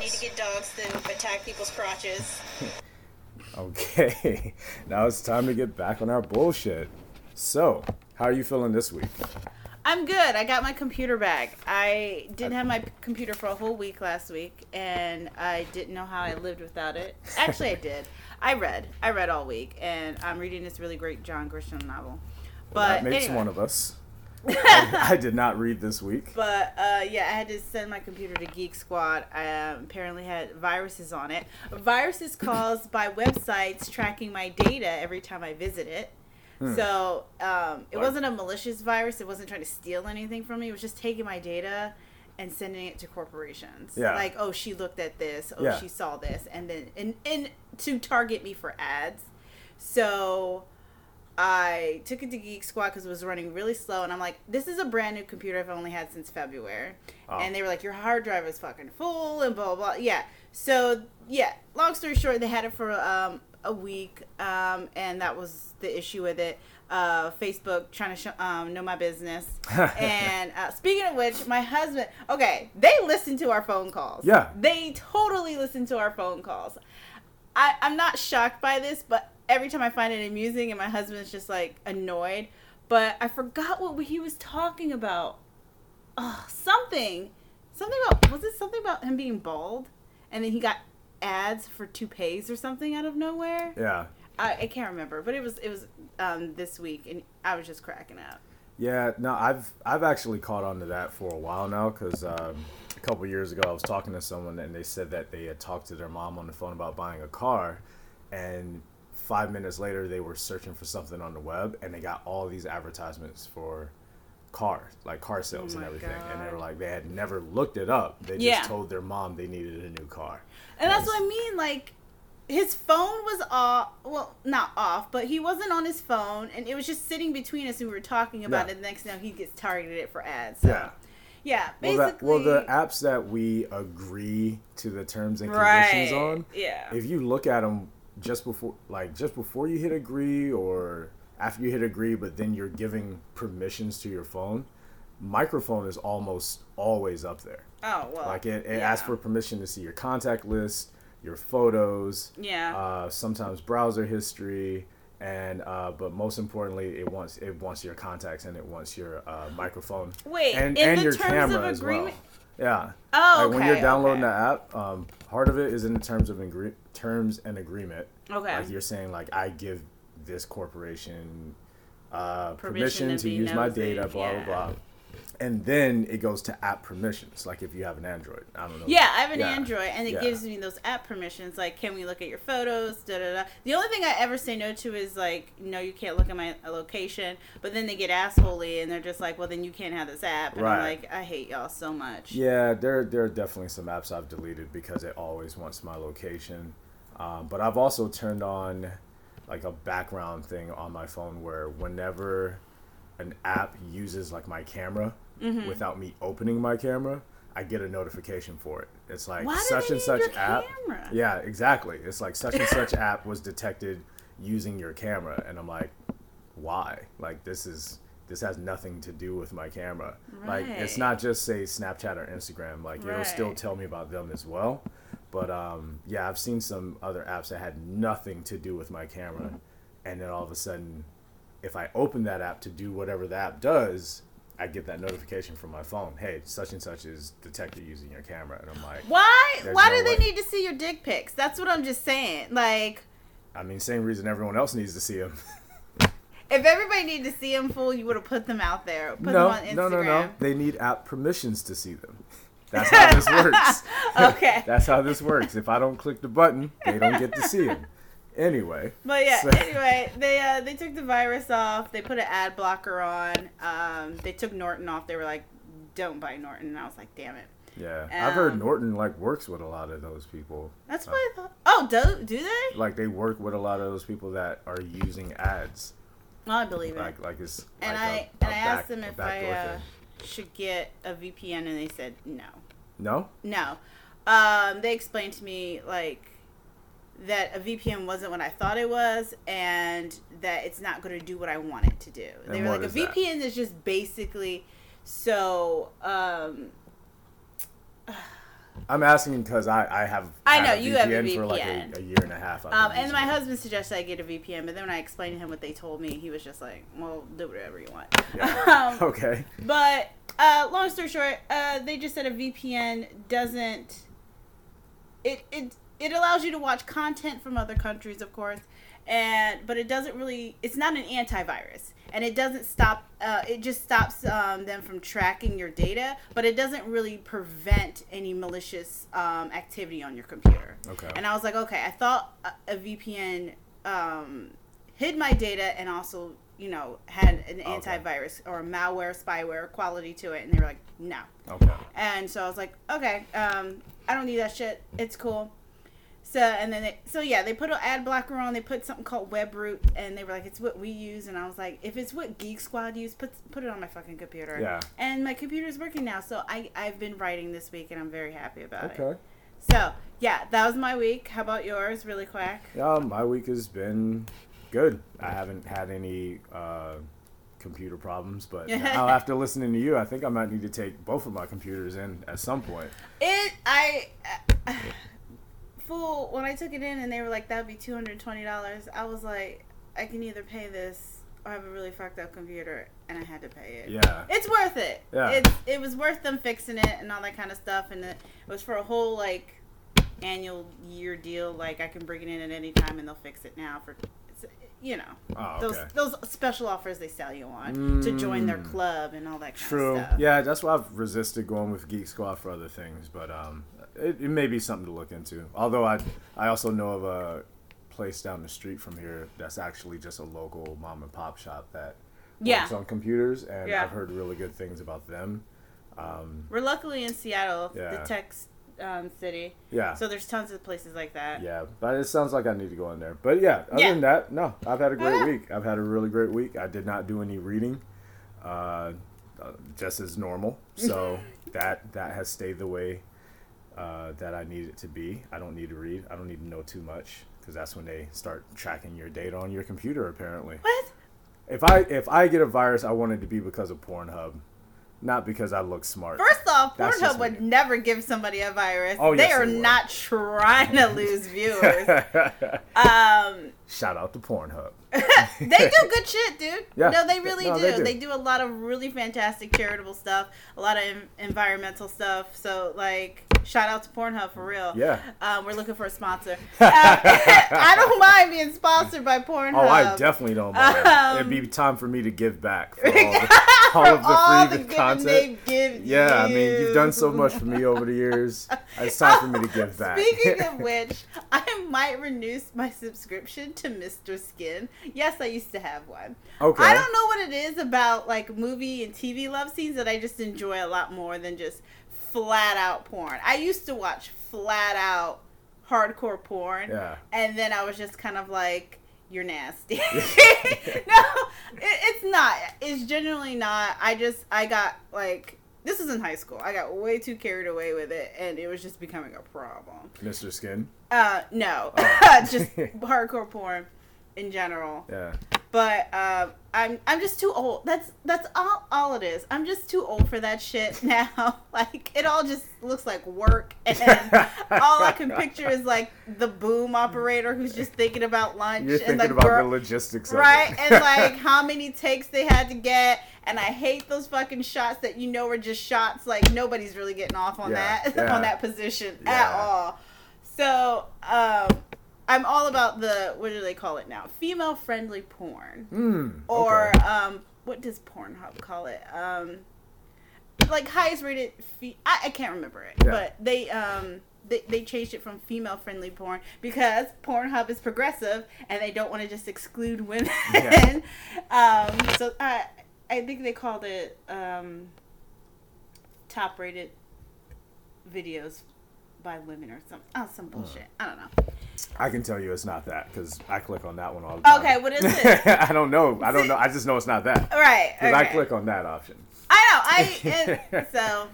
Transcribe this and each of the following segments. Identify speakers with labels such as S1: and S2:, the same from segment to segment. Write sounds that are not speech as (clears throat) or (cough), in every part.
S1: need to get dogs to attack people's crotches. (laughs)
S2: Okay, (laughs) now it's time to get back on our bullshit. So, how are you feeling this week?
S3: I'm good. I got my computer back. I didn't have my computer for a whole week last week, and I didn't know how I lived without it. Actually, I did. I read. I read all week, and I'm reading this really great John Grisham novel. But
S2: Well, that makes
S3: anyway.
S2: one of us. I, I (laughs) did not read this week.
S3: But uh, yeah, I had to send my computer to Geek Squad. I um, apparently had viruses on it. Viruses (laughs) caused by websites tracking my data every time I visit it. So um, it
S2: Like-
S3: wasn't a malicious virus. It wasn't trying to steal anything from me. It was just taking my data and sending it to corporations.
S2: Yeah.
S3: Like, oh, she looked at this. Oh,
S2: Yeah.
S3: she saw this, and then and and to target me for ads. So I took it to Geek Squad because it was running really slow, and I'm like, "This is a brand new computer I've only had since February."
S2: Oh.
S3: And they were like, "Your hard drive is fucking full," and blah blah. blah. Yeah. So yeah, long story short, they had it for um, a week, um, and that was the issue with it. Uh, Facebook trying to show, um, know my business. (laughs) and uh, speaking of which, my husband. Okay, they listen to our phone calls.
S2: Yeah.
S3: They totally listen to our phone calls. I, I'm not shocked by this, but every time I find it amusing, and my husband's just like annoyed. But I forgot what he was talking about. Oh, something, something about was it something about him being bald, and then he got ads for toupees or something out of nowhere.
S2: Yeah.
S3: I, I can't remember, but it was it was um, this week, and I was just cracking up.
S2: Yeah, no, I've I've actually caught on to that for a while now because um, a couple years ago I was talking to someone and they said that they had talked to their mom on the phone about buying a car, and five minutes later they were searching for something on the web and they got all these advertisements for cars, like car sales and
S3: Oh my
S2: everything, and they were like they had never looked it up. They just
S3: Yeah.
S2: told their mom they needed a new car.
S3: And that's what I mean. Like, his phone was off. Well, not off, but he wasn't on his phone, and it was just sitting between us, and we were talking about
S2: Yeah.
S3: it. The next thing he gets targeted for ads. So,
S2: Yeah.
S3: yeah.
S2: Well,
S3: Basically,
S2: that, well, the apps that we agree to the terms and
S3: right.
S2: conditions on,
S3: Yeah.
S2: if you look at them just before like just before you hit agree or after you hit agree but then you're giving permissions to your phone microphone is almost always up there
S3: oh well.
S2: like it, it
S3: yeah.
S2: asks for permission to see your contact list your photos
S3: Yeah.
S2: uh, sometimes browser history and uh, but most importantly it wants it wants your contacts and it wants your uh, microphone
S3: Wait,
S2: and,
S3: in
S2: and
S3: the
S2: your
S3: terms
S2: camera
S3: of
S2: as well
S3: agreement-
S2: yeah
S3: Oh,
S2: like when you're downloading
S3: okay.
S2: the app, um, part of it is in terms of agree- terms and agreement.
S3: Okay.
S2: Like you're saying, like I give this corporation uh,
S3: Permission
S2: permission,
S3: to
S2: to use my data, blah
S3: yeah.
S2: blah blah. And then it goes to app permissions. Like if you have an Android, I don't know.
S3: Yeah, I have an
S2: Yeah.
S3: Android, and it
S2: Yeah.
S3: gives me those app permissions. Like, can we look at your photos? Da da da. The only thing I ever say no to is like, no, you can't look at my location. But then they get assholey, and they're just like, well, then you can't have this app. And I'm
S2: Right.
S3: like, I hate y'all so much.
S2: Yeah, there there are definitely some apps I've deleted because it always wants my location. Um, but I've also turned on like a background thing on my phone where whenever an app uses like my camera
S3: Mm-hmm.
S2: without me opening my camera, I get a notification for it. It's like
S3: Why
S2: such and such app.
S3: camera?
S2: Yeah, exactly. It's like such and (laughs) such app was detected using your camera, and I'm like, why? Like this is this has nothing to do with my camera. Like it's not just say Snapchat or Instagram. Like it'll still tell me about them as well. But um, yeah, I've seen some other apps that had nothing to do with my camera, and then all of a sudden, if I open that app to do whatever the app does, I get that notification from my phone. Hey, such and such is detected using your camera, and I'm like,
S3: Why? Why
S2: no
S3: do they need to see your dick pics? That's what I'm just saying. Like,
S2: I mean, same reason everyone else needs to see them. (laughs)
S3: if everybody needed to see them full, you would have put them out there. Put
S2: no,
S3: them on Instagram.
S2: no, no, no. They need app permissions to see them. (laughs) That's how this works.
S3: Okay. (laughs)
S2: That's how this works. If I don't click the button, they don't get to see them. Anyway.
S3: But yeah,
S2: So-
S3: anyway, they uh, they took the virus off. They put an ad blocker on. Um, they took Norton off. They were like, "Don't buy Norton," and I was like, "Damn it."
S2: Yeah, I've heard
S3: Um,
S2: Norton like works with a lot of those people.
S3: That's
S2: Uh,
S3: what I thought. Oh, do do they?
S2: Like they work with a lot of those people that are using ads.
S3: Well, I believe it.
S2: Like like it's
S3: and
S2: like
S3: I
S2: a-
S3: and
S2: a
S3: I asked them if I uh, should get a VPN, and they said no,
S2: No.
S3: no. Um, they explained to me like that a VPN wasn't what I thought it was, and that it's not going to do what I want it to do. they
S2: And
S3: were like, a? VPN is just basically so. Um, (sighs)
S2: I'm asking because I, I have
S3: I know, you have a
S2: VPN for like a, a year and a half.
S3: Um, and my husband suggested I get a VPN, but then when I explained to him what they told me, he was just like, "Well, do whatever you want."
S2: Yeah. (laughs)
S3: um, (laughs)
S2: Okay.
S3: But uh, long story short, uh, they just said a VPN doesn't. It it it allows you to watch content from other countries, of course, and but it doesn't really. It's not an antivirus, and it doesn't stop. Uh, it just stops um, them from tracking your data, but it doesn't really prevent any malicious um, activity on your computer.
S2: Okay.
S3: And I was like, okay, I thought a, a VPN um, hid my data and also, you know, had an
S2: Okay.
S3: antivirus or malware, spyware quality to it. And they were like, no.
S2: Okay.
S3: And so I was like, okay, um, I don't need that shit. It's cool. So and then they, so yeah, they put an ad blocker on. They put something called WebRoot, and they were like, "It's what we use." And I was like, "If it's what Geek Squad use, put put it on my fucking computer."
S2: Yeah.
S3: And my computer's working now, so I I've been writing this week, and I'm very happy about it.
S2: Okay.
S3: So yeah, that was my week. How about yours, really quick?
S2: Yeah, my week has been good. I haven't had any uh, computer problems, but (laughs) now after listening to you, I think I might need to take both of my computers in at some point.
S3: It I fool when I took it in and they were like that'd be two hundred twenty dollars. I was like, I can either pay this or have a really fucked up computer, and I had to pay it.
S2: Yeah.
S3: It's worth it.
S2: Yeah.
S3: It's it was worth them fixing it and all that kind of stuff, and it, it was for a whole like annual year deal. Like I can bring it in at any time and they'll fix it now for. You know
S2: Oh,
S3: those
S2: okay.
S3: those special offers they sell you on to join their
S2: Mm.
S3: club and all that kind of stuff. True.
S2: Yeah, that's why I've resisted going with Geek Squad for other things, but um, it, it may be something to look into. Although I, I also know of a place down the street from here that's actually just a local mom and pop shop that
S3: Yeah.
S2: works on computers, and
S3: Yeah.
S2: I've heard really good things about them. Um,
S3: We're luckily in Seattle,
S2: Yeah.
S3: the tech um, city.
S2: yeah.
S3: So there's tons of places like that.
S2: Yeah, but it sounds like I need to go in there. But yeah, other
S3: Yeah.
S2: than that, no, I've had a great
S3: Okay.
S2: week. I've had a really great week. I did not do any reading, uh, uh, just as normal. So (laughs) that that has stayed the way uh, that I need it to be. I don't need to read. I don't need to know too much because that's when they start tracking your data on your computer. Apparently,
S3: What?
S2: if I if I get a virus, I want it to be because of Pornhub, not because I look smart.
S3: First off,
S2: That's
S3: Pornhub would never give somebody a virus.
S2: Oh,
S3: they
S2: yes,
S3: are
S2: they
S3: not trying to lose (laughs) viewers. um,
S2: Shout out to Pornhub. (laughs)
S3: they do good shit, dude.
S2: Yeah.
S3: No, they really
S2: No,
S3: do.
S2: they do.
S3: They do a lot of really fantastic charitable stuff, a lot of en- environmental stuff. So, like, shout out to Pornhub for real.
S2: Yeah.
S3: Um, we're looking for a sponsor. (laughs) Uh, (laughs) I don't mind being sponsored by Pornhub.
S2: Oh, I definitely don't mind.
S3: Um,
S2: It'd be time for me to give back for (laughs) all, the, all of the
S3: all
S2: free
S3: the
S2: content.
S3: they give
S2: Yeah, I mean, you've done so much for me over the years. It's time for me to give back.
S3: Speaking of which, I might renew my subscription to Mr. Skin. Yes, I used to have one.
S2: okay.
S3: I don't know what it is about like movie and TV love scenes that I just enjoy a lot more than just flat out porn. I used to watch flat out hardcore porn,
S2: Yeah.
S3: and then I was just kind of like, "You're nasty." (laughs) (laughs) no, it, it's not. It's genuinely not. I just I got like. This is in high school. I got way too carried away with it, and it was just becoming a problem.
S2: Mr. Skin.
S3: Uh, no,
S2: Oh. (laughs)
S3: just hardcore porn in general.
S2: Yeah.
S3: But um, I'm I'm just too old. That's that's all all it is. I'm just too old for that shit (laughs) now. (laughs) like it all just looks like work, (laughs) and all I can picture is like the boom operator who's just thinking about lunch
S2: You're
S3: and
S2: thinking
S3: the
S2: about
S3: girl,
S2: the logistics of
S3: right, and like how many takes they had to get. And I hate those fucking shots that you know are just shots. Like nobody's really getting off on
S2: Yeah,
S3: that
S2: yeah.
S3: on that position at all. So um, I'm all about the what do they call it now? Female friendly porn
S2: Hmm.
S3: or um, what does Pornhub call it? Um, like highest rated. Fe- I, I can't remember it,
S2: Yeah.
S3: but they um. They, they changed it from female friendly porn because Pornhub is progressive and they don't want to just exclude women.
S2: Yeah. (laughs)
S3: um, so I I think they called it um, top rated videos by women or some oh some bullshit. I don't know.
S2: I can tell you it's not that because I click on that one all the time.
S3: Okay, what is (laughs) it?
S2: I don't know. I don't know. I just know it's not that.
S3: Right.
S2: Because I click on that option.
S3: I know. I and (laughs) so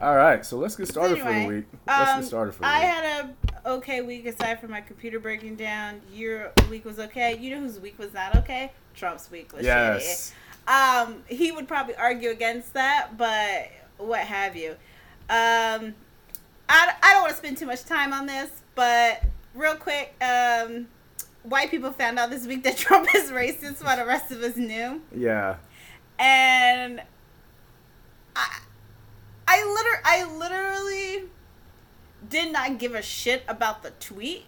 S2: All right, so let's get started for the week. Let's
S3: um,
S2: get started for the
S3: I
S2: week.
S3: had a okay week aside from my computer breaking down. Your week was okay. You know whose week was not okay? Trump's week was
S2: yes.
S3: shitty. Um, he would probably argue against that, but what have you? Um, I, I don't want to spend too much time on this, but real quick, um, white people found out this week that (laughs) Trump is racist while the rest of us knew.
S2: Yeah.
S3: And I, I liter- I literally did not give a shit about the tweet.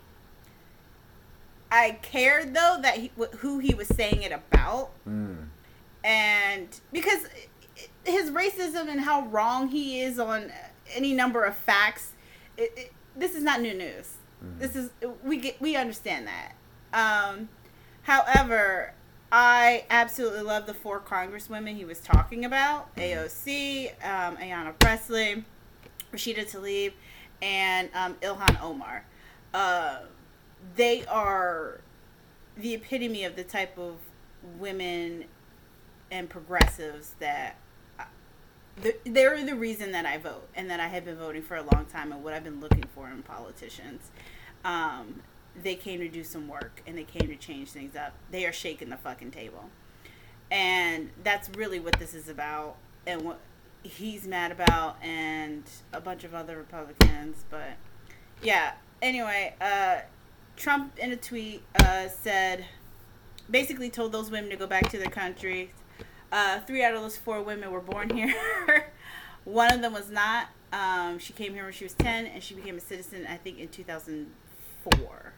S3: I cared though that he, who he was saying it about,
S2: Mm.
S3: and because his racism and how wrong he is on any number of facts, it, it, this is not new news. This is we get we understand that. Um, however, I absolutely love the four congresswomen he was talking about: AOC, um, Ayanna Pressley, Rashida Tlaib, and um, Ilhan Omar. Uh, they are the epitome of the type of women and progressives that th- they're the reason that I vote and that I have been voting for a long time and what I've been looking for in politicians. Um, they came to do some work and they came to change things up. They are shaking the fucking table. And that's really what this is about and what he's mad about and a bunch of other Republicans. But yeah, anyway, uh, Trump in a tweet uh, said, basically told those women to go back to their countries. Uh, three out of those four women were born here. (laughs) One of them was not. Um, she came here when she was 10 and she became a citizen, I think, in 2004.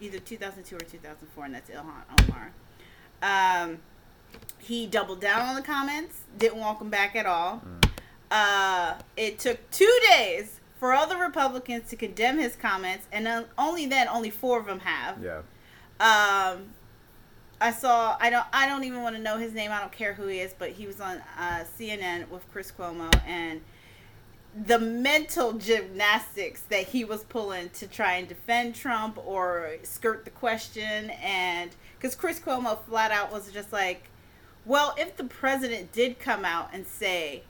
S3: Either 2002 or 2004, and that's Ilhan Omar. Um, he doubled down on the comments, didn't welcome back at all. Uh, it took two days for all the Republicans to condemn his comments, and only then, only four of them have.
S2: Yeah.
S3: Um, I saw. I don't. I don't even want to know his name. I don't care who he is. But he was on uh, CNN with Chris Cuomo, and the mental gymnastics that he was pulling to try and defend Trump or skirt the question, and because Chris Cuomo flat out was just like, "Well, if the president did come out and say,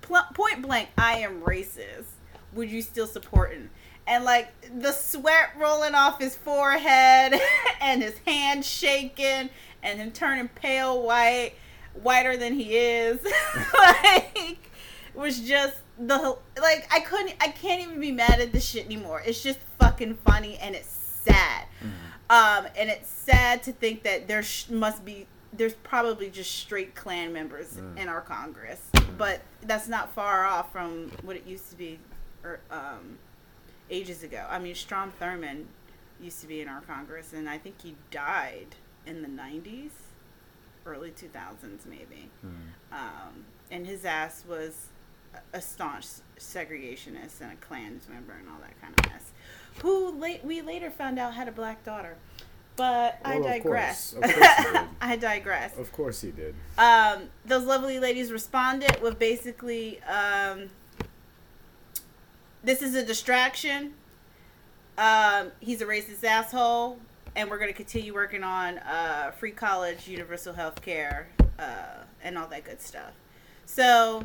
S3: point blank, I am racist, would you still support him?" And like the sweat rolling off his forehead (laughs) and his hand shaking and him turning pale white, whiter than he is. (laughs) like was just the like I couldn't I can't even be mad at this shit anymore. It's just fucking funny and it's sad. Um and it's sad to think that there sh- must be there's probably just straight Klan members in our Congress, but that's not far off from what it used to be, or um, ages ago. I mean, Strom Thurmond used to be in our Congress, and I think he died in the '90s, early 2000s, maybe. Um, and his ass was a- staunch segregationist and a Klans member and all that kind of mess. Who late we later found out had a black daughter, but I
S2: Well, of
S3: digress.
S2: course. Of course he did. (laughs)
S3: I digress.
S2: Of course he did.
S3: Um, those lovely ladies responded with basically, um, "This is a distraction. Um, he's a racist asshole, and we're going to continue working on uh, free college, universal health care, uh, and all that good stuff." So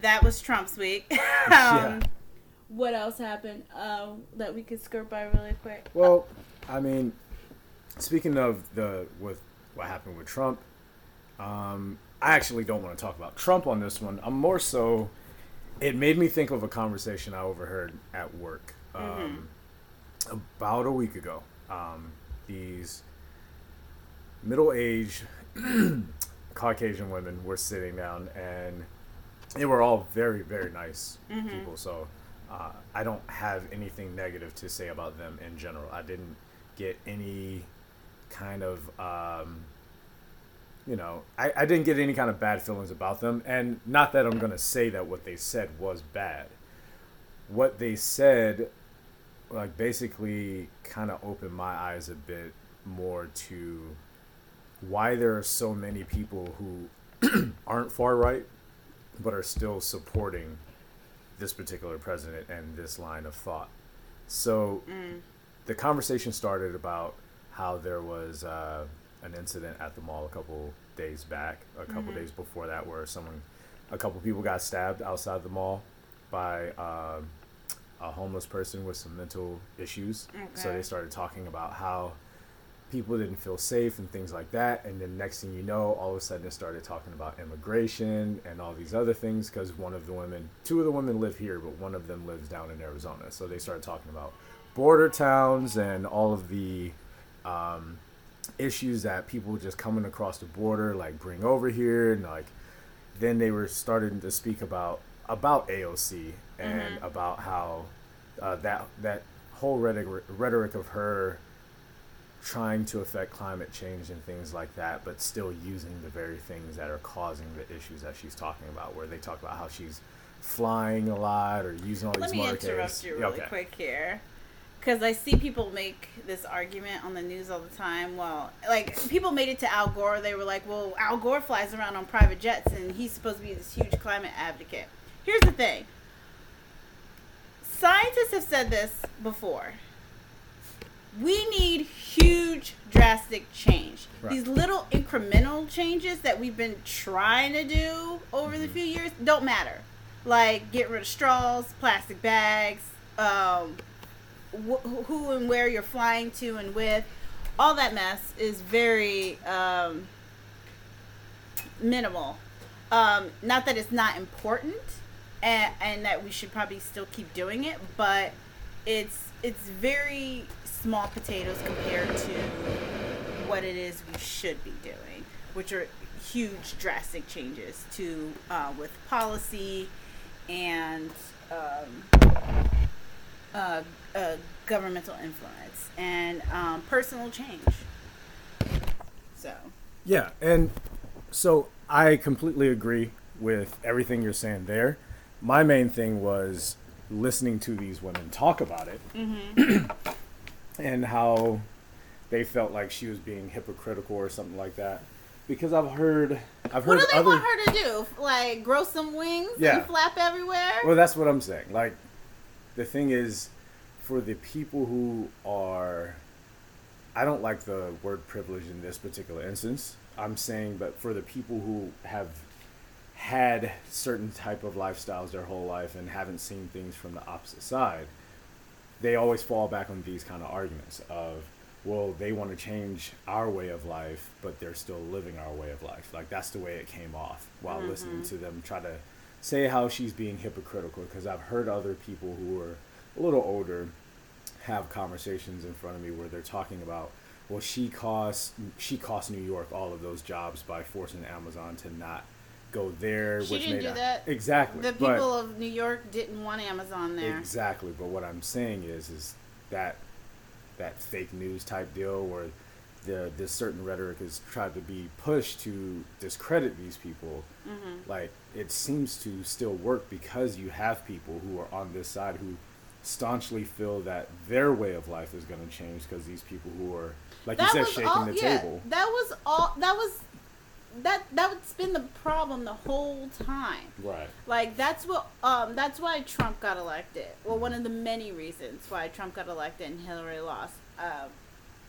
S3: that was Trump's week. (laughs) um,
S2: Yeah.
S3: What else happened um, that we could skirt by really quick?
S2: Well, I mean, speaking of the with what happened with Trump, um, I actually don't want to talk about Trump on this one. I'm more so. It made me think of a conversation I overheard at work um, about a week ago. Um, these middle-aged (clears throat) Caucasian women were sitting down, and they were all very, very nice people. So uh, I don't have anything negative to say about them in general. I didn't get any kind of, um, you know, I, I didn't get any kind of bad feelings about them. And not that I'm going to say that what they said was bad. What they said, like, basically kind of opened my eyes a bit more to why there are so many people who (clears throat) aren't far right but are still supporting this particular president and this line of thought. So the conversation started about how there was uh, an incident at the mall a couple days back, a couple days before that, where someone, a couple people got stabbed outside the mall by um a homeless person with some mental issues. So they started talking about how people didn't feel safe and things like that. And then next thing you know, all of a sudden it started talking about immigration and all these other things because one of the women, two of the women live here, but one of them lives down in Arizona. So they started talking about border towns and all of the um, issues that people just coming across the border like bring over here and like then they were starting to speak about about AOC and about how uh, that that whole rhetoric, rhetoric of her trying to affect climate change and things like that, but still using the very things that are causing the issues that she's talking about. Where they talk about how she's flying a lot or using all
S3: Let
S2: these
S3: me
S2: markers.
S3: interrupt you really
S2: okay.
S3: quick here. Because I see people make this argument on the news all the time. Well, like, people made it to Al Gore. They were like, well, Al Gore flies around on private jets and he's supposed to be this huge climate advocate. Here's the thing scientists have said this before. We need huge, drastic change.
S2: Right.
S3: These little incremental changes that we've been trying to do over
S2: Mm-hmm.
S3: the few years don't matter. Like get rid of straws, plastic bags, um, wh- who and where you're flying to and with. All that mess is very um, minimal. Um, not that it's not important, and, and that we should probably still keep doing it, but it's it's very small potatoes compared to what it is we should be doing, which are huge, drastic changes to uh, with policy and um, uh, uh, governmental influence and um, personal change. So.
S2: Yeah, and so I completely agree with everything you're saying there. My main thing was listening to these women talk about it and how they felt like she was being hypocritical or something like that. Because I've heard, I've heard
S3: What do they
S2: other.
S3: want her to do? Like grow some wings
S2: Yeah.
S3: and flap everywhere?
S2: Well, that's what I'm saying. Like, the thing is, for the people who are, I don't like the word privilege in this particular instance. I'm saying, but for the people who have had certain type of lifestyles their whole life and haven't seen things from the opposite side, they always fall back on these kind of arguments of, well, they want to change our way of life, but they're still living our way of life. Like that's the way it came off while mm-hmm. listening to them try to say how she's being hypocritical. Because I've heard other people who are a little older have conversations in front of me where they're talking about, well, she cost she cost New York all of those jobs by forcing Amazon to not go there.
S3: She
S2: which
S3: didn't
S2: made
S3: do
S2: a-
S3: that.
S2: exactly.
S3: The
S2: but-
S3: people of New York didn't want Amazon there.
S2: Exactly, but what I'm saying is, is that that fake news type deal where the this certain rhetoric is tried to be pushed to discredit these people.
S3: Mm-hmm.
S2: Like it seems to still work because you have people who are on this side who staunchly feel that their way of life is going to change because these people who are, like you said, shaking
S3: all,
S2: the
S3: yeah,
S2: table.
S3: That was all. That was that. That was been the problem the whole time.
S2: Right.
S3: Like that's what. Um. That's why Trump got elected. Well, one of the many reasons why Trump got elected and Hillary lost. Um.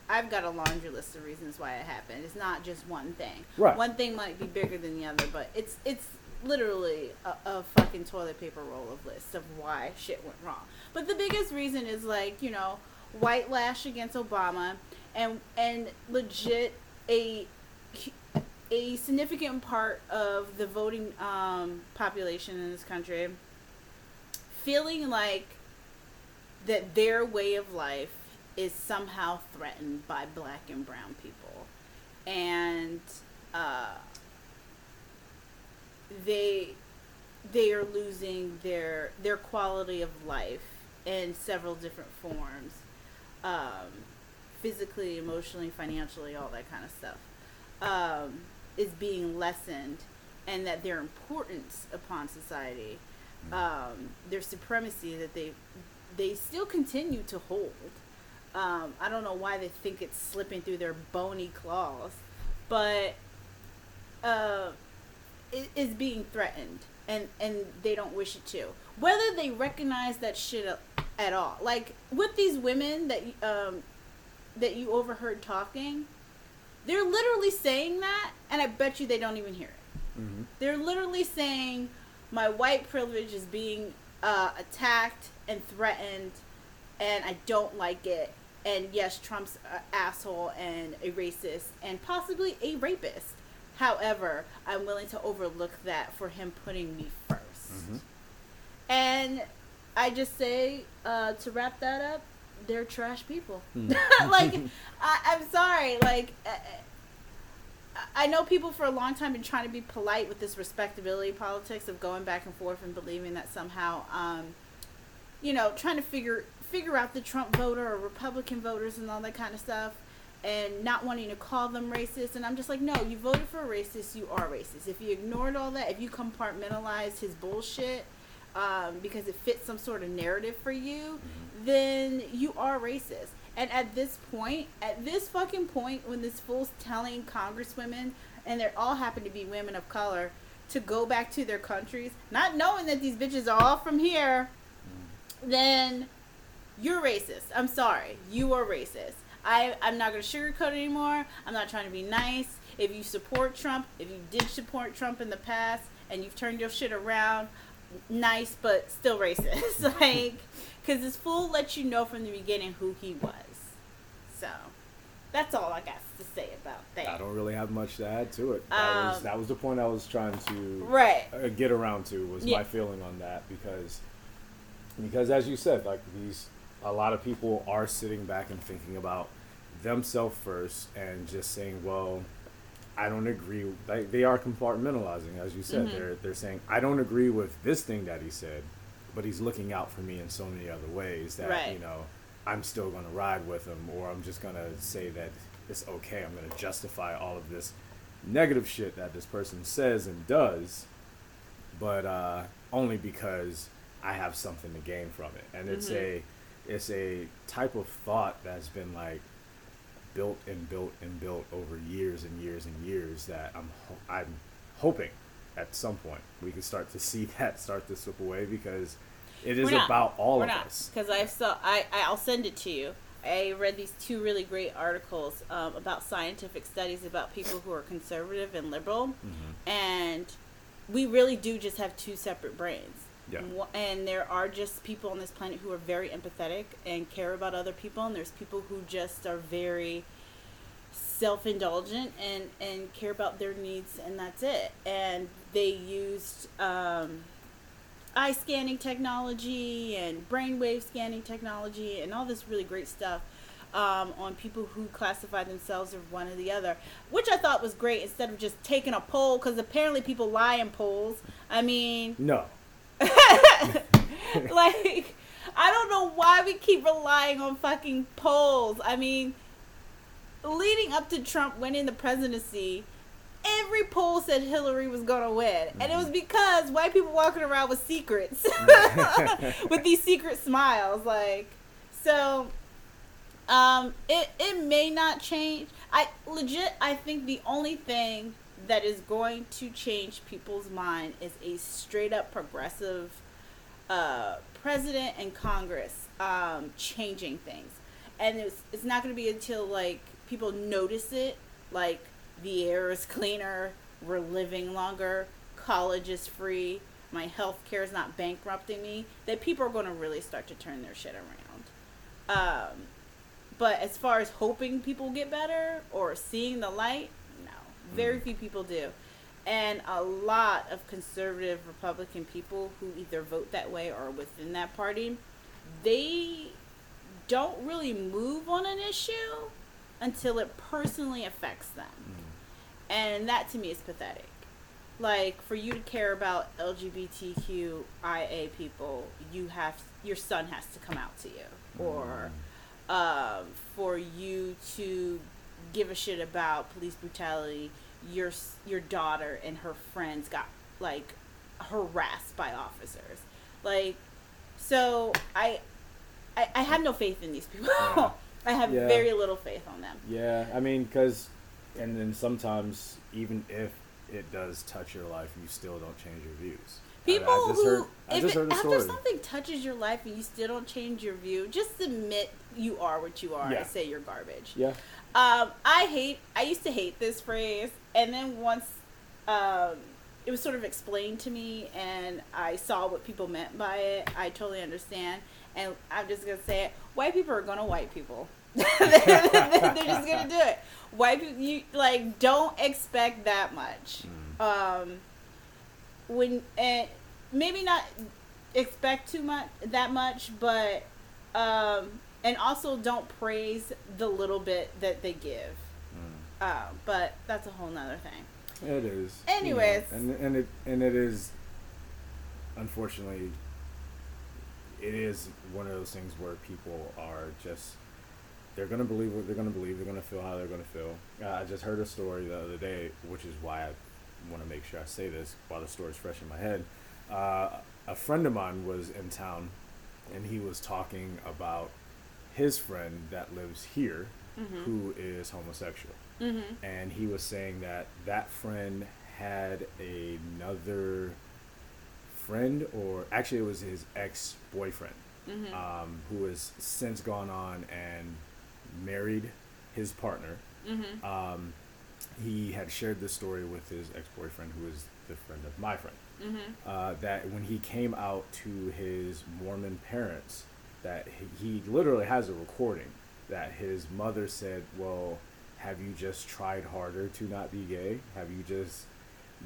S3: I've got a laundry list of reasons why it happened. It's not just one thing.
S2: Right.
S3: One thing might be bigger than the other, but it's it's literally a, a fucking toilet paper roll of lists of why shit went wrong. But the biggest reason is like you know white lash against Obama and and legit a a significant part of the voting um, population in this country feeling like that their way of life is somehow threatened by black and brown people and uh, they they are losing their their quality of life in several different forms um, physically emotionally financially all that kind of stuff um, is being lessened and that their importance upon society um, their supremacy that they they still continue to hold. Um, I don't know why they think it's slipping through their bony claws but uh, is being threatened and and they don't wish it to. Whether they recognize that shit at all. Like with these women that um that you overheard talking they're literally saying that and i bet you they don't even hear it.
S2: Hmm
S3: they're literally saying my white privilege is being uh, attacked and threatened and i don't like it. And yes, Trump's an asshole and a racist and possibly a rapist. However, I'm willing to overlook that for him putting me 1st
S2: Mhm.
S3: And I just say uh, to wrap that up, they're trash people.
S2: Hmm. (laughs)
S3: like, (laughs) I, I'm sorry. Like, uh, I know people for a long time been trying to be polite with this respectability politics of going back and forth and believing that somehow, um, you know, trying to figure figure out the Trump voter or Republican voters and all that kind of stuff, and not wanting to call them racist. And I'm just like, no, you voted for a racist, you are racist. If you ignored all that, if you compartmentalized his bullshit um, because it fits some sort of narrative for you, then you are racist. And at this point, at this fucking point, when this fool's telling congresswomen, and they all happen to be women of color, to go back to their countries, not knowing that these bitches are all from here, then you're racist. I'm sorry. You are racist. I, I'm not going to sugarcoat anymore. I'm not trying to be nice. If you support Trump, if you did support Trump in the past and you've turned your shit around, nice, but still racist. (laughs) like, because this fool let you know from the beginning who he was. So, that's all I got to say about that.
S2: I don't really have much to add to it. That, was,
S3: Um,
S2: that was the point I was trying to
S3: Right.
S2: uh, get around to was
S3: Yeah.
S2: my feeling on that because because as you said like these a lot of people are sitting back and thinking about themselves first and just saying well I don't agree like they are compartmentalizing as you said
S3: Mhm.
S2: they're they're saying I don't agree with this thing that he said but he's looking out for me in so many other ways that
S3: Right.
S2: you know I'm still going to ride with him or I'm just going to say that it's okay I'm going to justify all of this negative shit that this person says and does but uh, only because I have something to gain from it. And it's
S3: Mhm.
S2: a it's a type of thought that's been like built and built and built over years and years and years that I'm ho- I'm hoping at some point we can start to see (laughs) that start to slip away because it is about all
S3: We're
S2: of
S3: not,
S2: us.
S3: because I saw. I I'll send it to you. I read these two really great articles um, about scientific studies about people who are conservative and liberal,
S2: Mhm.
S3: and we really do just have two separate brains.
S2: Yeah.
S3: And there are just people on this planet who are very empathetic and care about other people, and there's people who just are very self-indulgent and and care about their needs and that's it and they used um, eye scanning technology and brainwave scanning technology and all this really great stuff um, on people who classify themselves as one or the other, which I thought was great instead of just taking a poll because apparently people lie in polls. I mean,
S2: No. (laughs)
S3: like, I don't know why we keep relying on fucking polls. I mean, leading up to Trump winning the presidency, every poll said Hillary was gonna win, and it was because white people walking around with secrets, (laughs) with these secret smiles, like so. Um, it it may not change. I legit, I think the only thing that is going to change people's mind is a straight up progressive uh, president and Congress um, changing things, and it's it's not going to be until like people notice it, like the air is (laughs) cleaner, we're living longer, college is free, my health care is not bankrupting me, that people are going to really start to turn their shit around. Um, but as far as hoping people get better or seeing the light, very mm. few people do. And a lot of conservative Republican people who either vote that way or within that party, they don't really move on an issue until it personally affects them. Mm. And that to me is pathetic. Like for you to care about LGBTQIA people, you have your son has to come out to you. Mm. Or um, for you to give a shit about police brutality, your your daughter and her friends got like harassed by officers. Like, so I, I, I have no faith in these people.
S2: Yeah. (laughs)
S3: I have
S2: Yeah.
S3: very little faith on them.
S2: Yeah, I mean, because, and then sometimes even if it does touch your life, you still don't change your views.
S3: People
S2: I, just
S3: who,
S2: heard, I
S3: if
S2: just
S3: it, after something touches your life and you still don't change your view, just admit you are what you are
S2: Yeah.
S3: and say you're garbage.
S2: Yeah,
S3: Um, I hate. I used to hate this phrase, and then once um, it was sort of explained to me, and I saw what people meant by it, I totally understand. And I'm just gonna say it: white people are gonna white people. (laughs) they're, they're just gonna do it. White people, you like don't expect that much. Um, when and maybe not expect too much that much, but um, and also don't praise the little bit that they give. Um, but that's a whole nother thing.
S2: It is. you know,
S3: Anyways.
S2: and and it and it is. Unfortunately, it is one of those things where people are just. They're gonna believe what they're gonna believe. They're gonna feel how they're gonna feel. Uh, I just heard a story the other day, which is why I want to make sure I say this while the story's fresh in my head. Uh, a friend of mine was in town, and he was talking about his friend that lives here, who is homosexual
S3: Mm-hmm.
S2: and he was saying that that friend had another friend or actually it was his ex-boyfriend
S3: Mm-hmm.
S2: um, who has since gone on and married his partner
S3: Mm-hmm.
S2: um, he had shared this story with his ex-boyfriend who is the friend of my friend
S3: Mm-hmm.
S2: uh, that when he came out to his Mormon parents, that he, literally has a recording that his mother said, "Well, have you just tried harder to not be gay? Have you just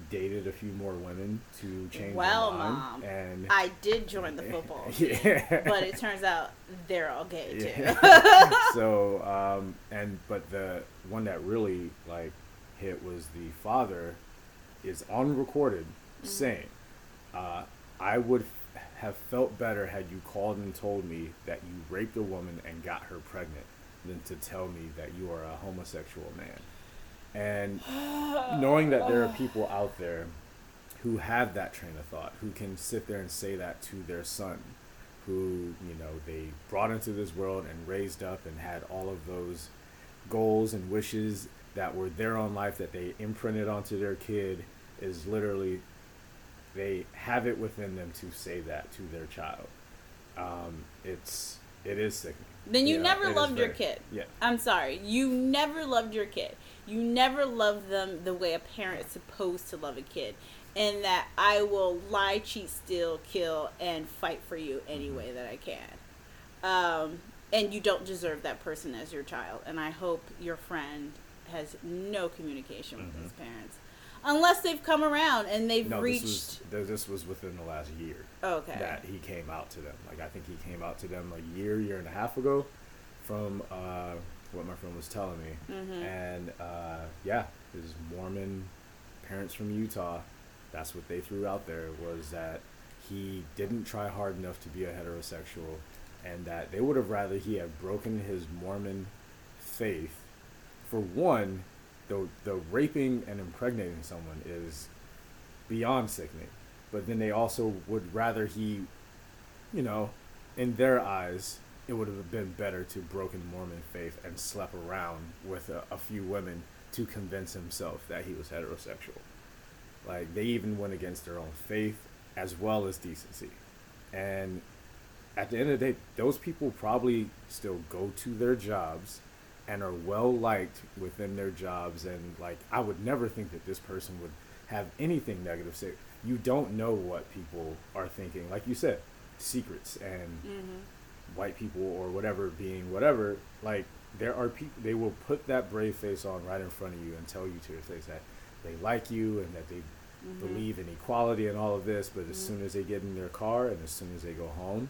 S2: dated a few more women to change
S3: Well? Mom,
S2: and
S3: I did join the (laughs) football,
S2: yeah,
S3: but it turns out they're all gay too.
S2: yeah. (laughs) so, um, and but the one that really like hit was the father is unrecorded saying, uh, "I would have felt better had you called and told me that you raped a woman and got her pregnant than to tell me that you are a homosexual man." And knowing that there are (sighs) people out there who have that train of thought, who can sit there and say that to their son, who, you know, they brought into this world and raised up and had all of those goals and wishes that were their own life that they imprinted onto their kid is literally they have it within them to say that to their child. Um, it's it is sickening.
S3: Then you
S2: Yeah,
S3: never
S2: it is
S3: loved your kid.
S2: Yeah.
S3: I'm sorry. You never loved your kid. You never loved them the way a parent is supposed to love a kid. And that I will lie, cheat, steal, kill, and fight for you any
S2: Mm-hmm.
S3: way that I can. Um, and you don't deserve that person as your child. And I hope your friend has no communication with his parents. Unless they've come around and they've
S2: Mm-hmm. No,
S3: reached.
S2: this was this was within the last year.
S3: okay.
S2: that he came out to them. Like I think he came out to them a year, year and a half ago, from uh, what my friend was telling me.
S3: Mhm.
S2: And uh, yeah, his Mormon parents from Utah. That's what they threw out there was that he didn't try hard enough to be a heterosexual, and that they would have rather he had broken his Mormon faith. For one, the the raping and impregnating someone is beyond sickening. But then they also would rather he, you know, in their eyes, it would have been better to broken Mormon faith and slept around with a, a few women to convince himself that he was heterosexual. Like they even went against their own faith as well as decency. And at the end of the day, those people probably still go to their jobs and are well liked within their jobs. And like, I would never think that this person would have anything negative say. You don't know what people are thinking. Like you said, secrets and
S3: Mm-hmm.
S2: white people or whatever being whatever. Like, there are people, they will put that brave face on right in front of you and tell you to your face that they like you and that they
S3: Mm-hmm.
S2: believe in equality and all of this, but as soon as they get in their car and as soon as they go home,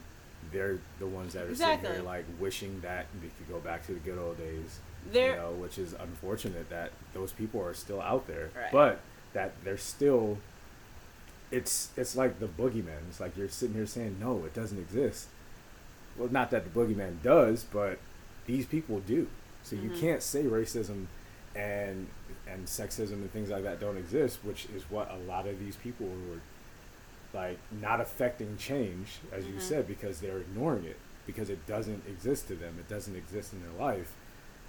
S2: they're the ones that are sitting there like wishing that they could go back to the good old days.
S3: They're-
S2: you know, which is unfortunate that those people are still out there,
S3: Right.
S2: but that they're still. It's it's like the boogeyman. It's like you're sitting here saying no, it doesn't exist. Well, not that the boogeyman does, but these people do. So you
S3: Mhm.
S2: can't say racism and and sexism and things like that don't exist, which is what a lot of these people who are like not affecting change, as you
S3: Mhm.
S2: said, because they're ignoring it because it doesn't exist to them. It doesn't exist in their life.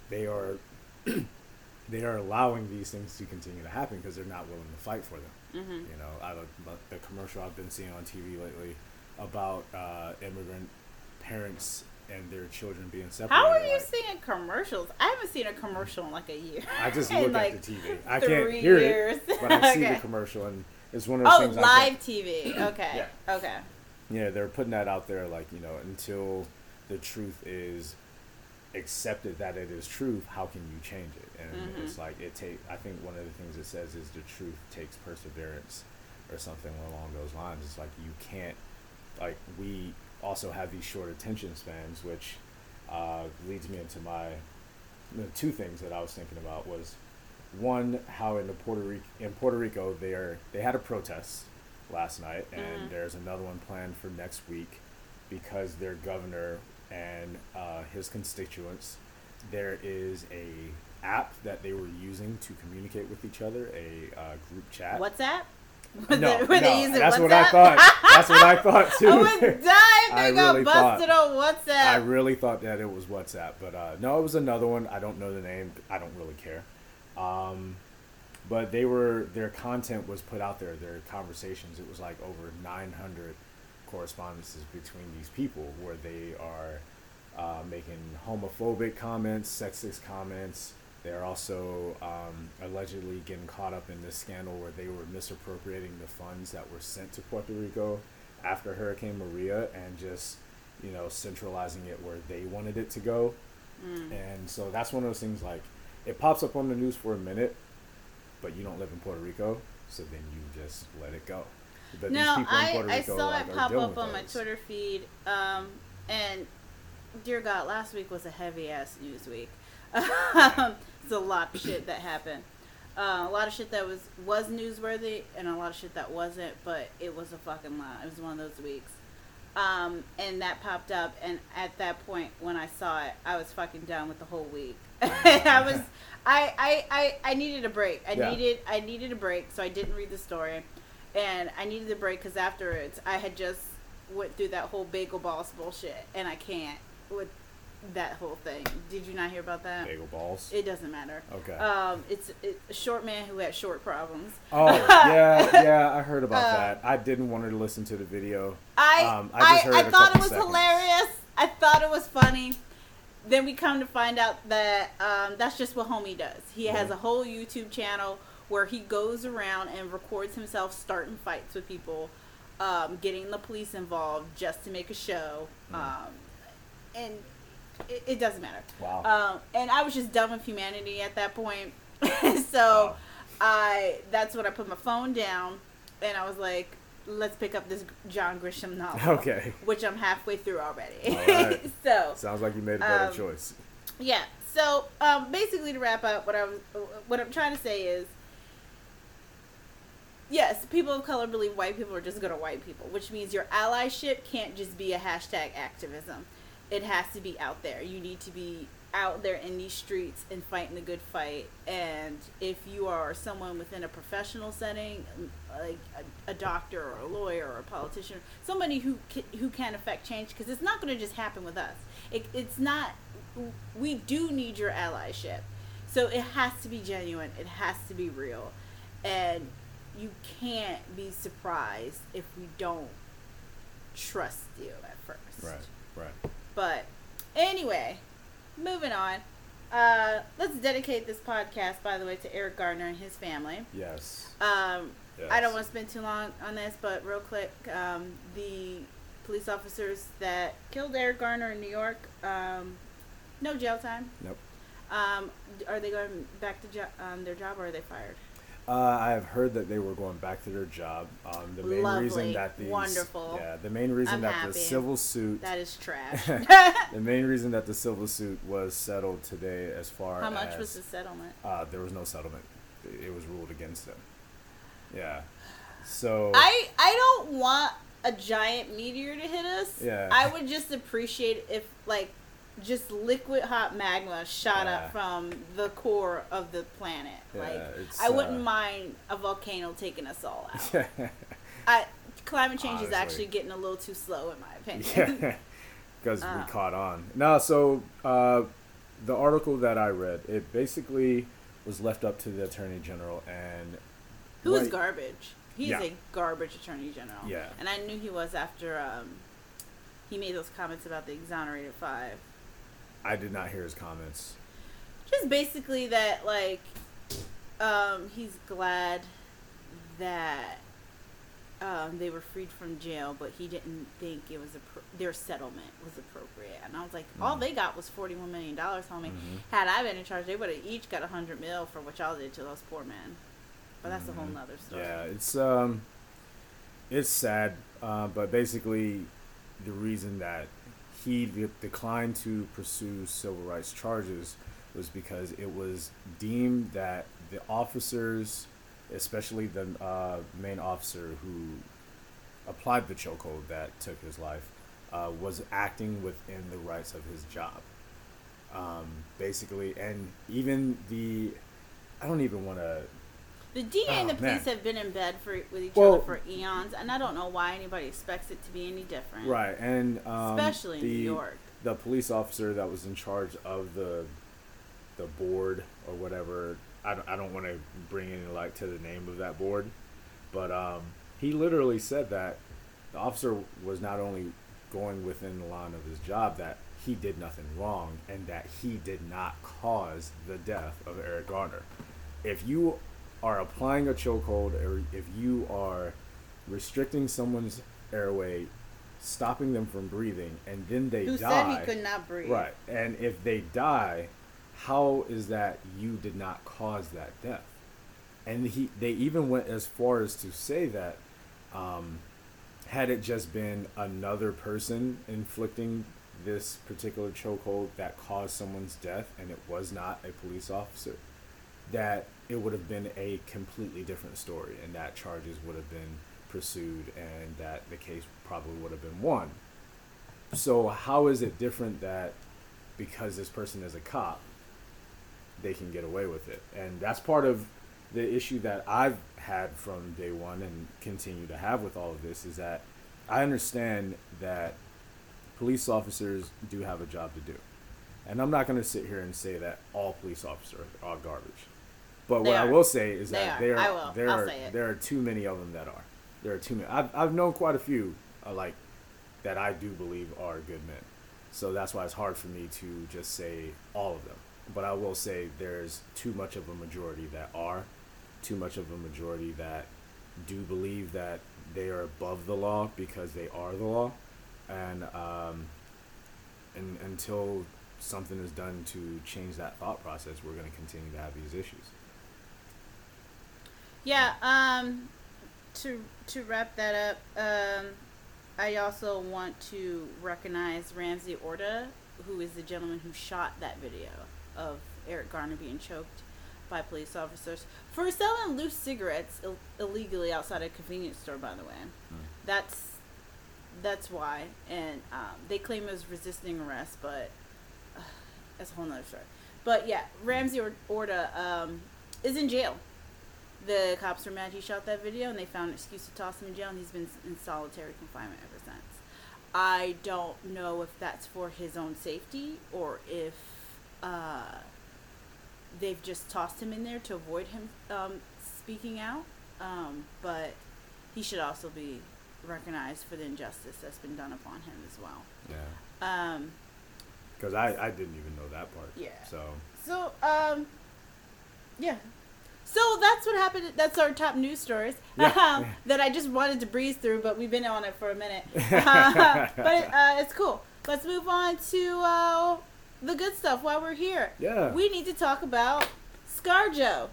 S2: They are (clears throat) they are allowing these things to continue to happen because they're not willing to fight for them.
S3: Mm-hmm.
S2: You know, I don't, the commercial I've been seeing on TV lately about uh, immigrant parents and their children being separated.
S3: How are you
S2: like,
S3: seeing commercials? I haven't seen a commercial in like a year.
S2: I just (laughs) look
S3: like,
S2: at the TV. I can't hear
S3: years.
S2: it, but I see (laughs)
S3: Okay.
S2: the commercial, and it's one of those
S3: Oh,
S2: things. I
S3: live TV. (clears throat) Okay. Okay.
S2: Yeah, they're putting that out there, like you know, until the truth is accepted that it is truth, how can you change it? And
S3: Mhm.
S2: it's like it take. I think one of the things it says is the truth takes perseverance, or something along those lines. It's like you can't. Like we also have these short attention spans, which uh, leads me into my the two things that I was thinking about was one how in the Puerto Rico in Puerto Rico they are they had a protest last night and
S3: Mhm.
S2: there's another one planned for next week because their governor and uh, his constituents there is a app that they were using to communicate with each other a uh, group chat
S3: WhatsApp?
S2: no, no,
S3: they- were using
S2: that's what I thought that's what I thought (laughs) too (laughs)
S3: I would die if they got
S2: really thought-
S3: busted on WhatsApp.
S2: I really thought that it was WhatsApp, but uh, no, it was another one. I don't know the name. I don't really care. Um, but they were their content was put out there. Their conversations. It was like over 900 correspondences between these people where they are uh, making homophobic comments, sexist comments. They're also um, allegedly getting caught up in this scandal where they were misappropriating the funds that were sent to Puerto Rico after Hurricane Maria and just you know centralizing it where they wanted it to go.
S3: Mm.
S2: And so that's one of those things like it pops up on the news for a minute, but you don't live in Puerto Rico, so then you just let it go. But
S3: no, I, I saw
S2: like,
S3: it pop up on my. Twitter feed, um, and dear God, last week was a heavy ass news week. (laughs) it's a lot of shit that happened. Uh, a lot of shit that was was newsworthy, and a lot of shit that wasn't. But it was a fucking lot. It was one of those weeks. Um, and that popped up, and at that point, when I saw it, I was fucking done with the whole week. (laughs) I was, I, I, I, I needed a break. I
S2: Yeah.
S3: needed, I needed a break, so I didn't read the story, and I needed a break because afterwards, I had just went through that whole bagel boss bullshit, and I can't with that whole thing. Did you not hear about that?
S2: Bagel balls.
S3: It doesn't matter.
S2: okay.
S3: Um, it's, it's a short man who had short problems.
S2: oh yeah, (laughs) yeah, I heard about
S3: Uh,
S2: that. I didn't want her to listen to the video.
S3: I
S2: Um, I
S3: I,
S2: just heard
S3: I, thought it was
S2: seconds.
S3: hilarious. I thought it was funny. Then we come to find out that um, that's just what homie does. He has a whole YouTube channel where he goes around and records himself starting fights with people, um, getting the police involved just to make a show,
S2: Mhm.
S3: um, and it, it doesn't matter.
S2: Wow.
S3: Um, and I was just done with humanity at that point. (laughs) so
S2: Wow.
S3: I that's when I put my phone down and I was like, let's pick up this John Grisham novel.
S2: okay.
S3: Which I'm halfway through already. (laughs) So
S2: Sounds like you made a better
S3: Um,
S2: choice.
S3: yeah. So um, basically, to wrap up, what I was, what I'm trying to say is, yes, people of color believe white people are just going to white people, which means your allyship can't just be a hashtag activism. It has to be out there. You need to be out there in these streets and fighting the good fight. And if you are someone within a professional setting, like a, a doctor or a lawyer or a politician, somebody who can, who can affect change, because it's not going to just happen with us. It, it's not. We do need your allyship, so it has to be genuine. It has to be real, and you can't be surprised if we don't trust you at first.
S2: Right. Right.
S3: But anyway, moving on. Uh, let's dedicate this podcast, by the way, to Eric Garner and his family.
S2: Yes.
S3: Um,
S2: yes.
S3: I don't want to spend too long on this, but real quick, um, the police officers that killed Eric Garner in New York, um, no jail time.
S2: Nope.
S3: Um, are they going back to jo- um, their job or are they fired?
S2: Uh, I have heard that they were going back to their job. Um, the main reason that these,
S3: Wonderful.
S2: yeah, the main reason
S3: I'm
S2: that
S3: happy.
S2: the civil suit,
S3: That is trash. (laughs) (laughs)
S2: the main reason that the civil suit was settled today, as far
S3: How much
S2: as
S3: was the settlement?
S2: uh, there was no settlement, it, it was ruled against them. Yeah. So
S3: I I don't want a giant meteor to hit us.
S2: Yeah.
S3: I would just appreciate if like just liquid hot magma shot
S2: Yeah.
S3: up from the core of the planet.
S2: Yeah,
S3: like I wouldn't
S2: uh,
S3: mind a volcano taking us all (laughs) out. I climate change is actually getting a little too slow in my opinion.
S2: yeah, (laughs) because
S3: Ah.
S2: we caught on. No, so uh, the article that I read, it basically was left up to the attorney general and
S3: Who is garbage? He's
S2: Yeah.
S3: a garbage attorney general.
S2: Yeah.
S3: And I knew he was after um, he made those comments about the exonerated five.
S2: I did not hear his comments.
S3: just basically that like um he's glad that um they were freed from jail but he didn't think it was a their settlement was appropriate And I was like, all
S2: Mm.
S3: they got was forty one million dollars, homie.
S2: Mhm.
S3: Had I been in charge, they would have each got a hundred mil for what y'all did to those poor men. But that's a whole
S2: Mhm.
S3: nother story.
S2: Yeah, it's um, it's sad, uh, but basically, the reason that he de- declined to pursue civil rights charges was because it was deemed that the officers, especially the uh, main officer who applied the chokehold that took his life, uh, was acting within the rights of his job. Um, basically, and even the, I don't even want to
S3: The DA and
S2: Oh,
S3: the police
S2: man.
S3: have been in bed for with each
S2: Well-
S3: other for eons, and I don't know why anybody expects it to be any different.
S2: Right, and um,
S3: Especially in
S2: the,
S3: New York.
S2: The police officer that was in charge of the the board or whatever. I don't, I don't want to bring any light to the name of that board, but um, he literally said that the officer was not only going within the line of his job that he did nothing wrong and that he did not cause the death of Eric Garner. If you are applying a chokehold or if you are restricting someone's airway, stopping them from breathing, and then they
S3: Who
S2: die.
S3: said he could not breathe?
S2: Right. And if they die, how is that you did not cause that death? And he they even went as far as to say that um, had it just been another person inflicting this particular chokehold that caused someone's death and it was not a police officer, that it would have been a completely different story and that charges would have been pursued and that the case probably would have been won. So how is it different that because this person is a cop, they can get away with it? And that's part of the issue that I've had from day one and continue to have with all of this is that I understand that police officers do have a job to do. And I'm not going to sit here and say that all police officers are garbage. But
S3: They
S2: what I will say is
S3: They
S2: that
S3: are.
S2: there
S3: will.
S2: there
S3: I'll
S2: are there are too many of them that are. There are too many. I've I've known quite a few uh, like that I do believe are good men. So that's why it's hard for me to just say all of them. But I will say there's too much of a majority that are, too much of a majority that do believe that they are above the law because they are the law, and um, and until something is done to change that thought process, we're going to continue to have these issues.
S3: Yeah. Um, to to wrap that up, um, I also want to recognize Ramsey Orta, who is the gentleman who shot that video of Eric Garner being choked by police officers for selling loose cigarettes Ill- illegally outside a convenience store. By the way, that's that's why, and um, they claim it was resisting arrest, but uh, that's a whole nother story. But yeah, Ramsey Or- Orta um, is in jail. The cops were mad he shot that video, and they found an excuse to toss him in jail, and he's been in solitary confinement ever since. I don't know if that's for his own safety or if uh, they've just tossed him in there to avoid him um, speaking out. Um, but he should also be recognized for the injustice that's been done upon him as well.
S2: Yeah.
S3: Um,
S2: Because I, I didn't even know that part.
S3: Yeah.
S2: So
S3: So, um, yeah. So that's what happened. That's our top news stories
S2: Yeah. (laughs)
S3: um, that I just wanted to breeze through, but we've been on it for a minute. Uh, (laughs) (laughs) but uh, it's cool. Let's move on to uh, the good stuff while we're here.
S2: Yeah.
S3: We need to talk about ScarJo.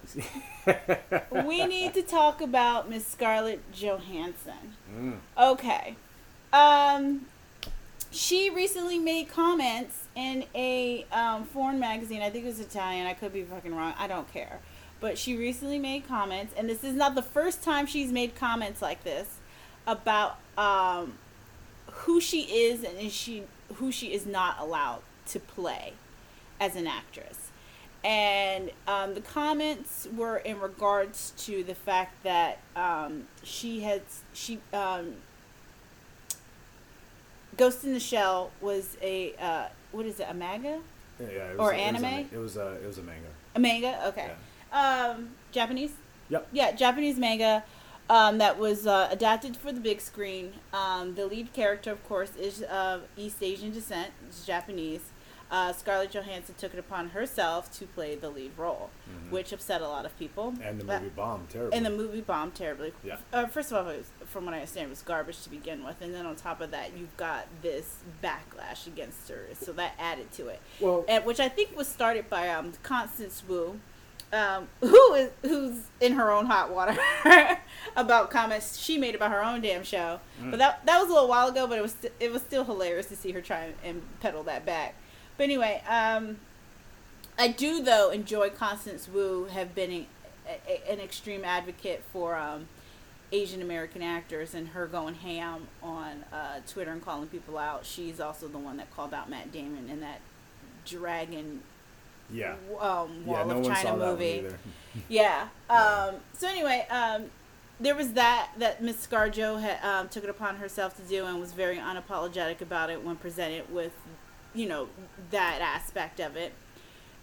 S3: we need to talk about Miss Scarlett Johansson.
S2: Mm.
S3: Okay. Um, she recently made comments in a um, foreign magazine. I think it was Italian. I could be fucking wrong. I don't care. But she recently made comments, and this is not the first time she's made comments like this about um, who she is and is she who she is not allowed to play as an actress. And um, the comments were in regards to the fact that um, she had she um, Ghost in the Shell was a uh, what is it a manga
S2: Yeah, yeah, it
S3: Or
S2: a- it was a
S3: anime?
S2: It was a it was a manga.
S3: a manga okay um, Japanese
S2: Yep.
S3: yeah Japanese manga um, that was uh, adapted for the big screen um, the lead character of course is of East Asian descent it's Japanese uh, Scarlett Johansson took it upon herself to play the lead role,
S2: Mhm.
S3: which upset a lot of people.
S2: And the movie bombed terribly.
S3: and the movie bombed terribly.
S2: Yeah.
S3: Uh, first of all, it was, from what I understand, it was garbage to begin with, and then on top of that, you've got this backlash against her, so that added to it.
S2: well,
S3: And which I think was started by um, Constance Wu, um, (laughs) who is who's in her own hot water (laughs) about comments she made about her own damn show.
S2: Mm.
S3: But that that was a little while ago, but it was st- it was still hilarious to see her try and, and pedal that back. But anyway, um, I do though enjoy Constance Wu have been a, a, an extreme advocate for um, Asian American actors and her going ham on uh, Twitter and calling people out. She's also the one that called out Matt Damon in that Dragon
S2: yeah.
S3: um, Wall
S2: Yeah, no
S3: of
S2: one
S3: China
S2: saw that one
S3: movie. (laughs) Yeah. Um, so anyway, um, there was that that Miss ScarJo had um, took it upon herself to do and was very unapologetic about it when presented with, you know, that aspect of it.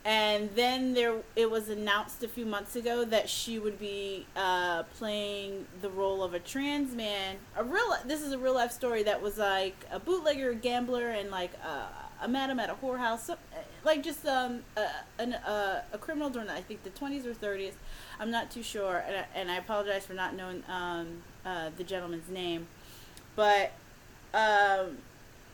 S3: And then there, it was announced a few months ago that she would be uh, playing the role of a trans man. A real, this is a real life story that was like a bootlegger, a gambler, and like uh, met him at a whorehouse, like just um a, an, uh, a criminal during I think the twenties or thirties. I'm not too sure, and I, and I apologize for not knowing um uh, the gentleman's name, but um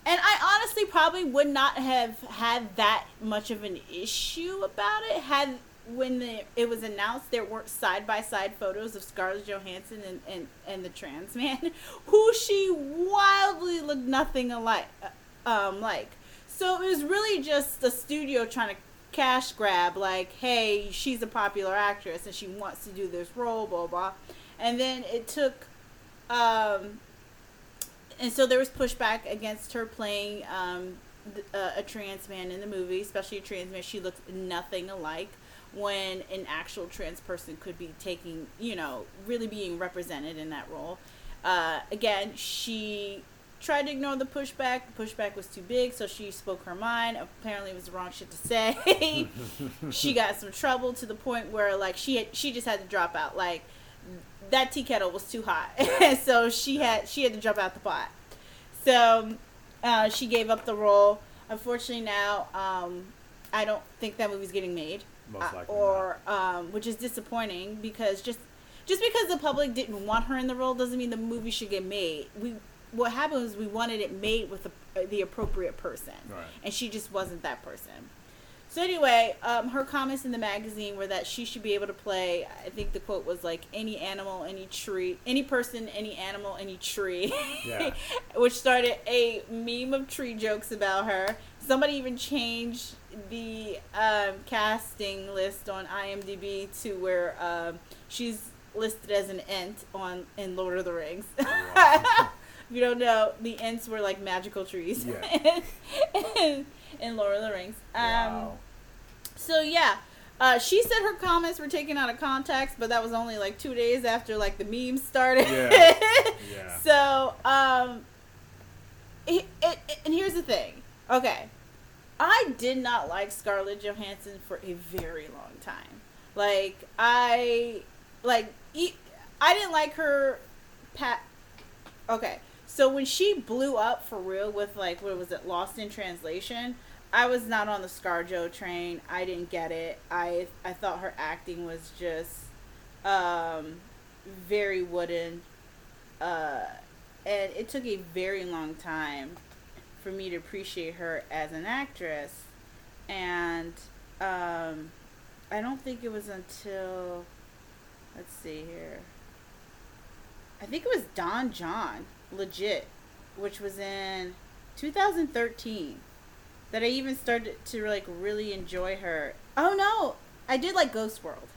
S3: and I honestly probably would not have had that much of an issue about it had when the, it was announced there weren't side by side photos of Scarlett Johansson and, and, and the trans man, (laughs) who she wildly looked nothing alike. Um, like so, it was really just the studio trying to cash grab. Like, hey, she's a popular actress and she wants to do this role, blah blah. And then it took um, and so there was pushback against her playing um, th- uh, a trans man in the movie, especially a trans man. She looked nothing alike when an actual trans person could be taking, you know, really being represented in that role. Uh, again, she tried to ignore the pushback. The pushback was too big, so she spoke her mind. Apparently, it was the wrong shit to say. (laughs) she got some trouble to the point where, like, she had, she just had to drop out. Like, that tea kettle was too hot, (laughs) so she had she had to drop out the pot. So uh, she gave up the role. Unfortunately, now um, I don't think that movie's getting made,
S2: Most
S3: Uh,
S2: likely
S3: or um, which is disappointing because just just because the public didn't want her in the role doesn't mean the movie should get made. We what happened was we wanted it made with the, the appropriate person,
S2: Right.
S3: and she just wasn't that person. So anyway, um, her comments in the magazine were that she should be able to play. I think the quote was like any animal, any tree, any person, any animal, any tree.
S2: Yeah. (laughs)
S3: Which started a meme of tree jokes about her. Somebody even changed the um, casting list on IMDb to where um, she's listed as an ent on in Lord of the Rings. (laughs) You don't know, the ents were like magical trees
S2: Yeah. (laughs)
S3: in, in Lord of the Rings. Um,
S2: wow.
S3: so yeah, uh, she said her comments were taken out of context, but that was only like two days after like the memes started.
S2: Yeah. (laughs) Yeah.
S3: So um, it, it, it- and here's the thing. Okay, I did not like Scarlett Johansson for a very long time. Like I, like I didn't like her. Pat. Okay, so when she blew up for real with like what was it, Lost in Translation, I was not on the ScarJo train. I didn't get it. I I thought her acting was just um very wooden. Uh, and it took a very long time for me to appreciate her as an actress. And um, I don't think it was until let's see here. I think it was Don Jon, legit, which was in 2013 that I even started to like really enjoy her. Oh no, I did like Ghost World.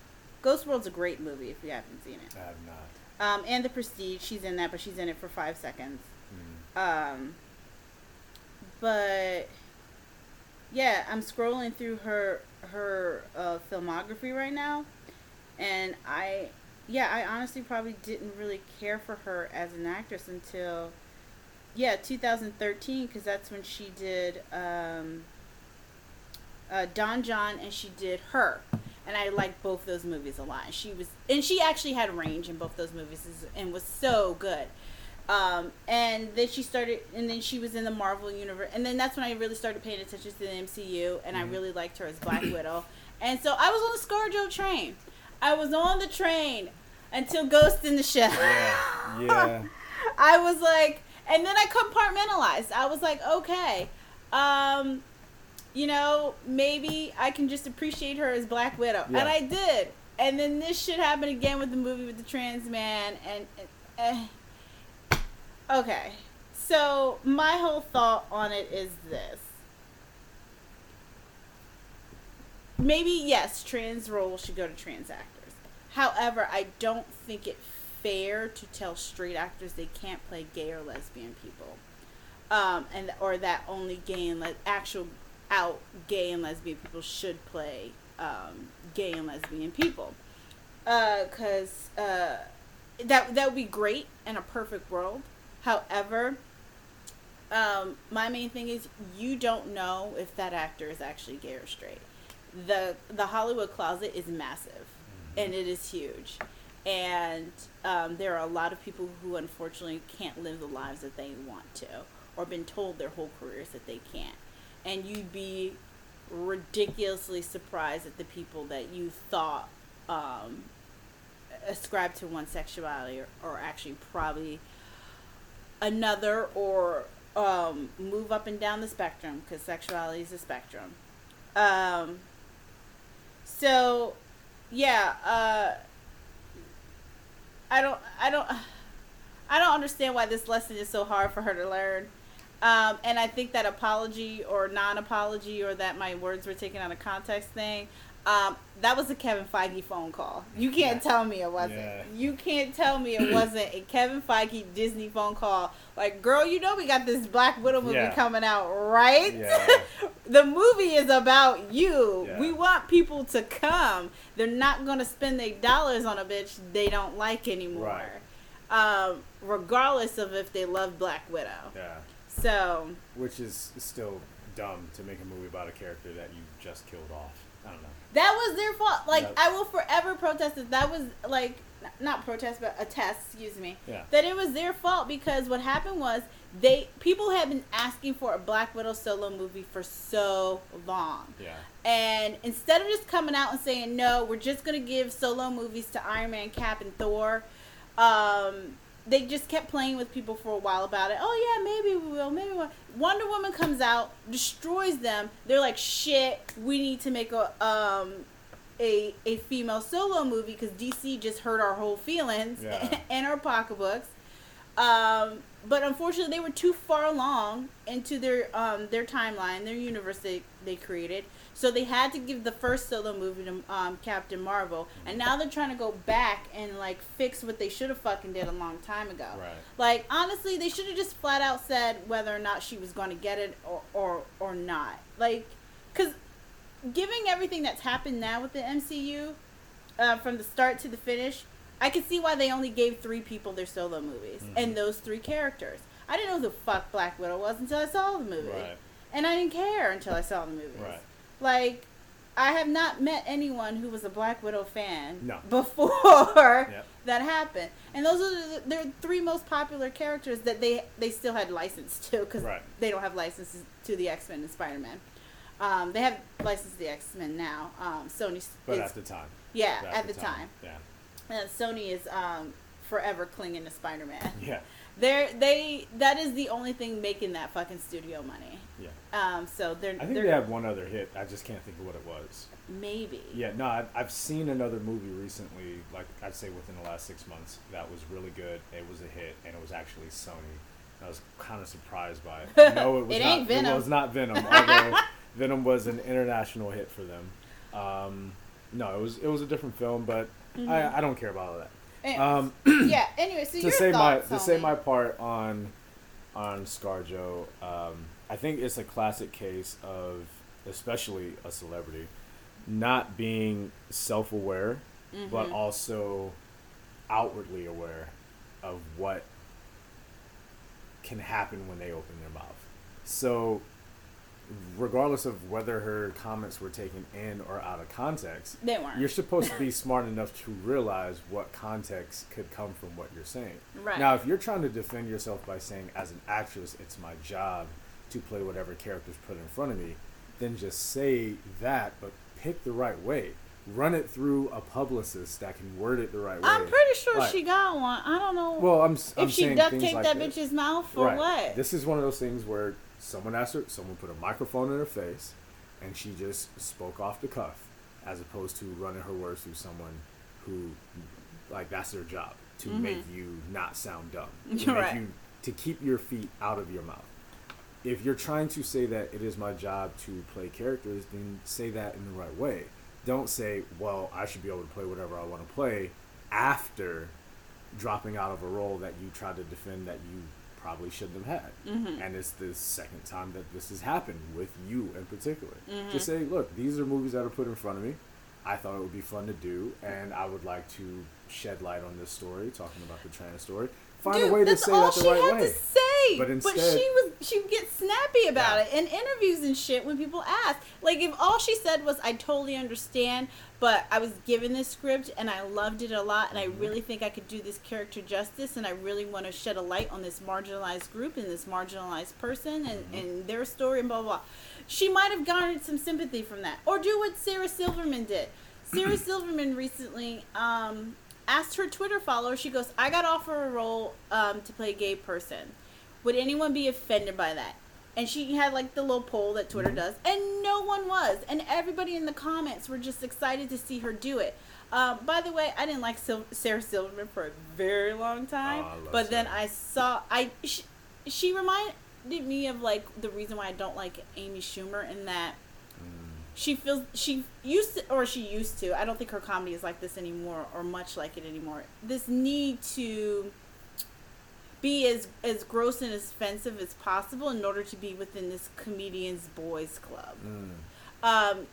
S3: Ghost World's a great movie if you haven't seen it.
S2: I have not.
S3: Um, and The Prestige, she's in that, but she's in it for five seconds.
S2: Mm.
S3: Um, but yeah, I'm scrolling through her her uh, filmography right now, and I yeah, I honestly probably didn't really care for her as an actress until yeah 2013 because that's when she did um, uh, Don Jon and she did her. And I liked both those movies a lot. And she was, and she actually had range in both those movies, and was so good. Um, and then she started, and then she was in the Marvel universe, and then that's when I really started paying attention to the MCU, and I really liked her as Black Widow. And so I was on the ScarJo train. I was on the train until Ghost in the Shell.
S2: Yeah, yeah. (laughs)
S3: I was like, and then I compartmentalized. I was like, okay, um, you know, maybe I can just appreciate her as Black Widow,
S2: Yeah.
S3: and I did. And then this shit happened again with the movie with the trans man, and, and eh. okay. So my whole thought on it is this. Maybe yes, trans roles should go to trans actors. However, I don't think it fair to tell straight actors they can't play gay or lesbian people, um, and or that only gay and le- actual out gay and lesbian people should play um, gay and lesbian people, because uh, that that would be great in a perfect world. However, um, my main thing is you don't know if that actor is actually gay or straight. The The Hollywood closet is massive, and it is huge, and um, there are a lot of people who unfortunately can't live the lives that they want to, or been told their whole careers that they can't, and you'd be ridiculously surprised at the people that you thought um, ascribe to one sexuality or, or actually probably another or um, move up and down the spectrum because sexuality is a spectrum. Um, so, yeah, uh, I don't, I don't, I don't understand why this lesson is so hard for her to learn. Um, and I think that apology or non-apology or that my words were taken out of context thing, um, that was a Kevin Feige phone call. You can't tell me it wasn't.
S2: Yeah.
S3: You can't tell me it (clears throat) wasn't a Kevin Feige Disney phone call. Like, girl, you know we got this Black Widow movie
S2: Yeah.
S3: coming out, right?
S2: Yeah. (laughs)
S3: the movie is about you.
S2: Yeah.
S3: We want people to come. They're not going to spend their dollars on a bitch they don't like anymore. Um, regardless of if they love Black Widow.
S2: Yeah.
S3: So,
S2: Which is still dumb to make a movie about a character that you just killed off. I don't know.
S3: that was their fault. Like,
S2: Yep.
S3: I will forever protest that. That was, like, not protest, but a test. excuse me.
S2: Yeah.
S3: That it was their fault because what happened was they people had been asking for a Black Widow solo movie for so long.
S2: Yeah.
S3: And instead of just coming out and saying no, we're just gonna give solo movies to Iron Man, Cap, and Thor, um, they just kept playing with people for a while about it. Oh yeah, maybe we will, maybe we will. Wonder Woman comes out, destroys them. They're like, shit, we need to make a um a a female solo movie because DC just hurt our whole feelings
S2: Yeah. (laughs)
S3: and our pocketbooks. Um, but unfortunately, they were too far along into their um, their timeline, their universe they, they created. So they had to give the first solo movie to um, Captain Marvel, and now they're trying to go back and like fix what they should have fucking did a long time ago.
S2: Right.
S3: Like honestly, they should have just flat out said whether or not she was going to get it or or or not. Like, cause giving everything that's happened now with the MCU, uh, from the start to the finish, I can see why they only gave three people their solo movies
S2: Mhm.
S3: and those three characters. I didn't know who the fuck Black Widow was until I saw the movie,
S2: Right.
S3: and I didn't care until I saw the movies.
S2: Right.
S3: Like, I have not met anyone who was a Black Widow fan
S2: No.
S3: before (laughs)
S2: Yep.
S3: that happened. And those are the, their three most popular characters that they they still had license to because
S2: Right.
S3: they don't have licenses to the X Men and Spider Man. Um, they have license to the X Men now. Um, Sony
S2: But at the time.
S3: yeah at, the time.
S2: Yeah.
S3: Uh, Sony is um, forever clinging to Spider Man.
S2: Yeah.
S3: They're they that is the only thing making that fucking studio money. Um, so they're
S2: I think
S3: they're
S2: they had one other hit. I just can't think of what it was.
S3: maybe
S2: Yeah, no, I've, I've seen another movie recently, like I'd say within the last six months, that was really good. It was a hit, and it was actually Sony. I was kind of surprised by it. (laughs) No, it was
S3: It
S2: not.
S3: ain't Venom.
S2: It was not Venom, (laughs) although Venom was an international hit for them. Um, no, it was it was a different film, but
S3: Mm-hmm.
S2: I, I don't care about all that. Um, (clears throat)
S3: yeah. Anyway, so
S2: to say my to say my part on on ScarJo, um, I think it's a classic case of especially a celebrity not being self aware, but
S3: mm-hmm.
S2: also outwardly aware of what can happen when they open their mouth. So regardless of whether her comments were taken in or out of context,
S3: They weren't.
S2: you're supposed to be (laughs) smart enough to realize what context could come from what you're saying.
S3: Right.
S2: Now, if you're trying to defend yourself by saying, as an actress, it's my job to play whatever character's put in front of me, then just say that, but pick the right way. Run it through a publicist that can word it the right way.
S3: I'm pretty sure
S2: Like-
S3: she got one. I don't know
S2: Well, I'm, I'm
S3: if she duct taped
S2: like
S3: that
S2: this.
S3: bitch's mouth or
S2: Right.
S3: what.
S2: This is one of those things where someone asked her, someone put a microphone in her face, and she just spoke off the cuff, as opposed to running her words through someone who, like, that's their job to make you not sound dumb, to (laughs)
S3: Mm-hmm.
S2: Make
S3: right.
S2: you to keep your feet out of your mouth. If you're trying to say that it is my job to play characters, then say that in the right way. Don't say, "Well, I should be able to play whatever I want to play," after dropping out of a role that you tried to defend that you probably shouldn't have had.
S3: Mm-hmm.
S2: And it's the second time that this has happened with you in particular.
S3: Mm-hmm.
S2: Just say, look, these are movies that are put in front of me. I thought it would be fun to do, and I would like to shed light on this story, talking about the trans story. Find
S3: Dude,
S2: a way to
S3: that's
S2: say
S3: all
S2: that the
S3: she had to say.
S2: But
S3: But, she was she would get snappy about
S2: Yeah.
S3: it in interviews and shit when people ask. Like if all she said was I totally understand, but I was given this script and I loved it a lot and I
S2: Mm-hmm.
S3: really think I could do this character justice and I really want to shed a light on this marginalized group and this marginalized person and,
S2: Mm-hmm.
S3: and their story and blah blah blah. She might have garnered some sympathy from that. Or do what Sarah Silverman did. Sarah (clears throat) Silverman recently um, asked her Twitter followers, she goes, I got offered a role um, to play a gay person. Would anyone be offended by that? And she had like the little poll that Twitter
S2: Mm-hmm.
S3: does, and no one was. And everybody in the comments were just excited to see her do it. Uh, by the way, I didn't like Sil- Sarah Silverman for a very long time,
S2: Oh,
S3: but then I saw I she, she reminded me of like the reason why I don't like Amy Schumer in that she feels she used to or she used to i don't think her comedy is like this anymore or much like it anymore. This need to be as as gross and as offensive as possible in order to be within this comedians boys club.
S2: Mm.
S3: um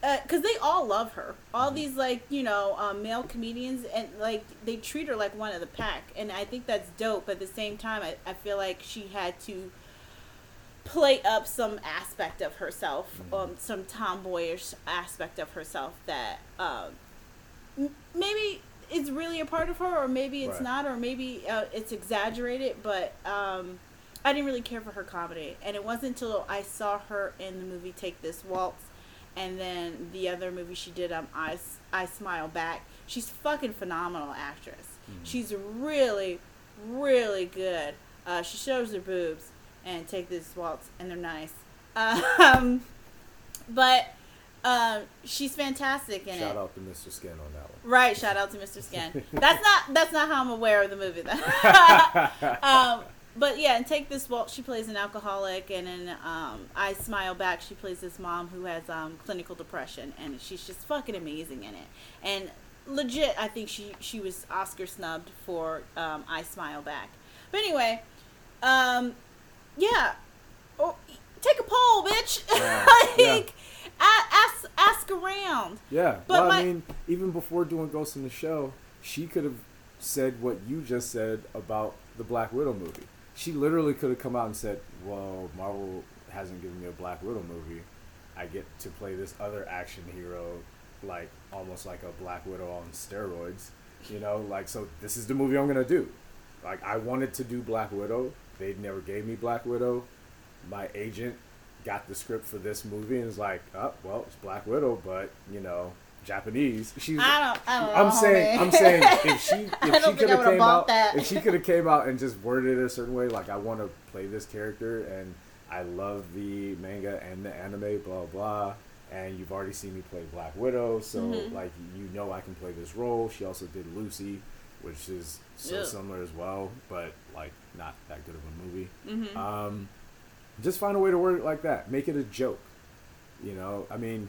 S3: because they all love her. All these like you know um, male comedians and like they treat her like one of the pack. And i think that's dope but at the same time i, I feel like she had to play up some aspect of herself um, some tomboyish aspect of herself that um, m- maybe it's really a part of her or maybe it's
S2: Right.
S3: not or maybe uh, it's exaggerated but um, i didn't really care for her comedy. And it wasn't until i saw her in the movie take this waltz and then the other movie she did um i, S- I smile back she's a fucking phenomenal actress. She's really really good. Uh, she shows her boobs and take this waltz and they're nice um, (laughs) but um, she's fantastic in
S2: Shout
S3: it
S2: out to Mr. Skin on that one.
S3: Right, shout out to Mr. Skin. That's not that's not how I'm aware of the movie though. (laughs) um, but yeah, and take this waltz. She plays an alcoholic, and in um, I Smile Back, she plays this mom who has um, clinical depression, and she's just fucking amazing in it. And legit, I think she she was Oscar snubbed for um, I Smile Back. But anyway, um, yeah, oh, take a poll, bitch. (laughs)
S2: Yeah,
S3: like, a- ask ask around.
S2: Yeah.
S3: But
S2: well,
S3: my-
S2: I mean, even before doing Ghost in the Shell, she could have said what you just said about the Black Widow movie. She literally could have come out and said, "Well, Marvel hasn't given me a Black Widow movie. I get to play this other action hero, like almost like a Black Widow on steroids. You know, like so. This is the movie I'm gonna do. Like I wanted to do Black Widow. They never gave me Black Widow. My agent got the script for this movie and was like, "Oh, well, it's Black Widow, but you know, Japanese." She's.
S3: I don't. I don't know.
S2: I'm saying,
S3: homie.
S2: I'm saying, if she, (laughs) if she could have came out,
S3: that.
S2: if she could have came out and just worded it a certain way, like I want to play this character and I love the manga and the anime, blah blah, and you've already seen me play Black Widow, so
S3: Mhm.
S2: like you know I can play this role. She also did Lucy, which is so
S3: Yeah.
S2: similar as well, but like not that good of a movie.
S3: Mhm.
S2: Um, just find a way to word it like that. Make it a joke. You know, I mean,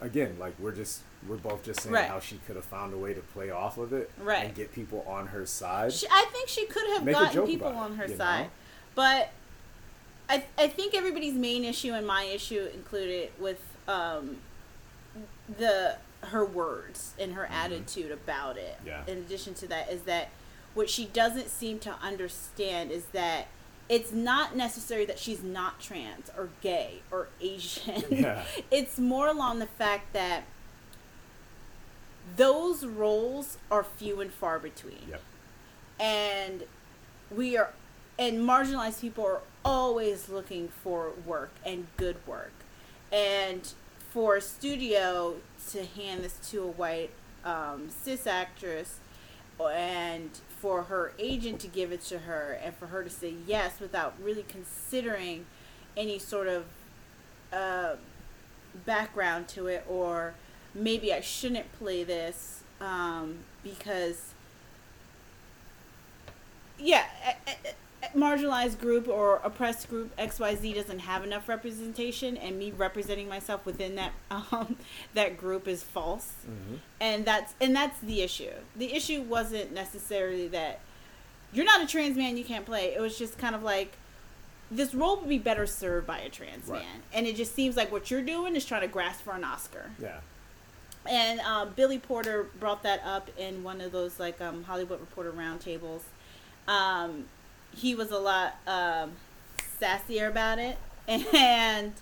S2: again, like we're just we're both just saying
S3: Right.
S2: how she could have found a way to play off of it
S3: Right.
S2: and get people on her side.
S3: She, I think she could have
S2: Make
S3: gotten people
S2: it,
S3: on her side,
S2: know?
S3: but I I think everybody's main issue and my issue included with um the her words and her attitude about it.
S2: Mm-hmm. Yeah.
S3: In addition to that, is that what she doesn't seem to understand is that it's not necessary that she's not trans or gay or Asian. (laughs)
S2: Yeah. (laughs)
S3: it's more along the fact that those roles are few and far between.
S2: Yep.
S3: And we are and marginalized people are always looking for work and good work. And for a studio to hand this to a white um, cis actress and for her agent to give it to her and for her to say yes without really considering any sort of uh, background to it or maybe I shouldn't play this um, because yeah a- a marginalized group or oppressed group XYZ doesn't have enough representation and me representing myself within that (laughs) um, that group is false
S2: hmm
S3: and that's and that's the issue. The issue wasn't necessarily that you're not a trans man, you can't play. It was just kind of like this role would be better served by a trans
S2: Right.
S3: man, and it just seems like what you're doing is trying to grasp for an Oscar.
S2: Yeah.
S3: And um, Billy Porter brought that up in one of those like um, Hollywood Reporter roundtables. Um, he was a lot um, sassier about it, (laughs) and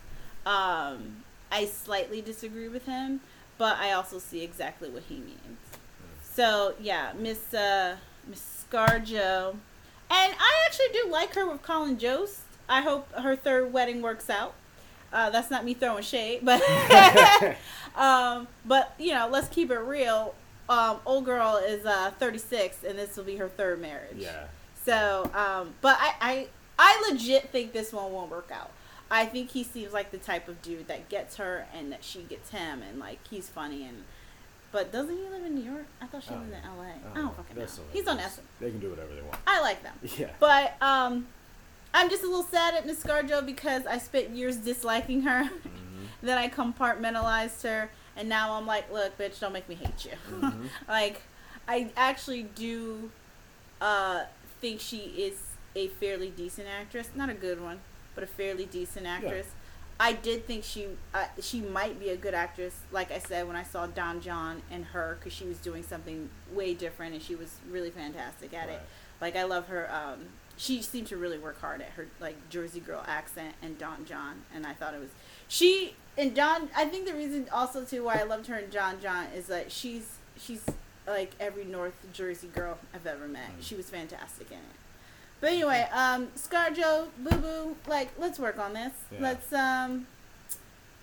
S3: um, I slightly disagree with him, but I also see exactly what he means. So yeah, Miss uh, Miss ScarJo, and I actually do like her with Colin Jost. I hope her third wedding works out. Uh, that's not me throwing shade, but (laughs) um, but you know, let's keep it real. Um, old girl is uh, 36, and this will be her third marriage.
S2: Yeah.
S3: So, um, but I, I, I legit think this one won't work out. I think he seems like the type of dude that gets her and that she gets him, and like he's funny and. But doesn't he live in New York? I thought she
S2: Oh,
S3: lived in L.A. I
S2: I
S3: don't,
S2: don't
S3: fucking know.
S2: so
S3: He's on. Essence.
S2: They can do whatever they want.
S3: I like them. (laughs)
S2: Yeah.
S3: But um, I'm just a little sad at Miss ScarJo because I spent years disliking her.
S2: Mhm. (laughs)
S3: then I compartmentalized her, and now I'm like, look, bitch, don't make me hate you.
S2: Mhm. (laughs)
S3: like, I actually do uh, think she is a fairly decent actress. Not a good one, but a fairly decent actress. I did think she uh, she might be a good actress. Like I said, when I saw Don Jon and her, because she was doing something way different, and she was really fantastic at it. Like I love her. Um, she seemed to really work hard at her like Jersey girl accent and Don Jon, and I thought it was she and Don. I think the reason also too why I loved her and John John is that she's she's like every North Jersey girl I've ever met.
S2: Mm.
S3: She was fantastic in it. But anyway, um, ScarJo, Boo Boo, like let's work on this.
S2: Yeah.
S3: Let's um,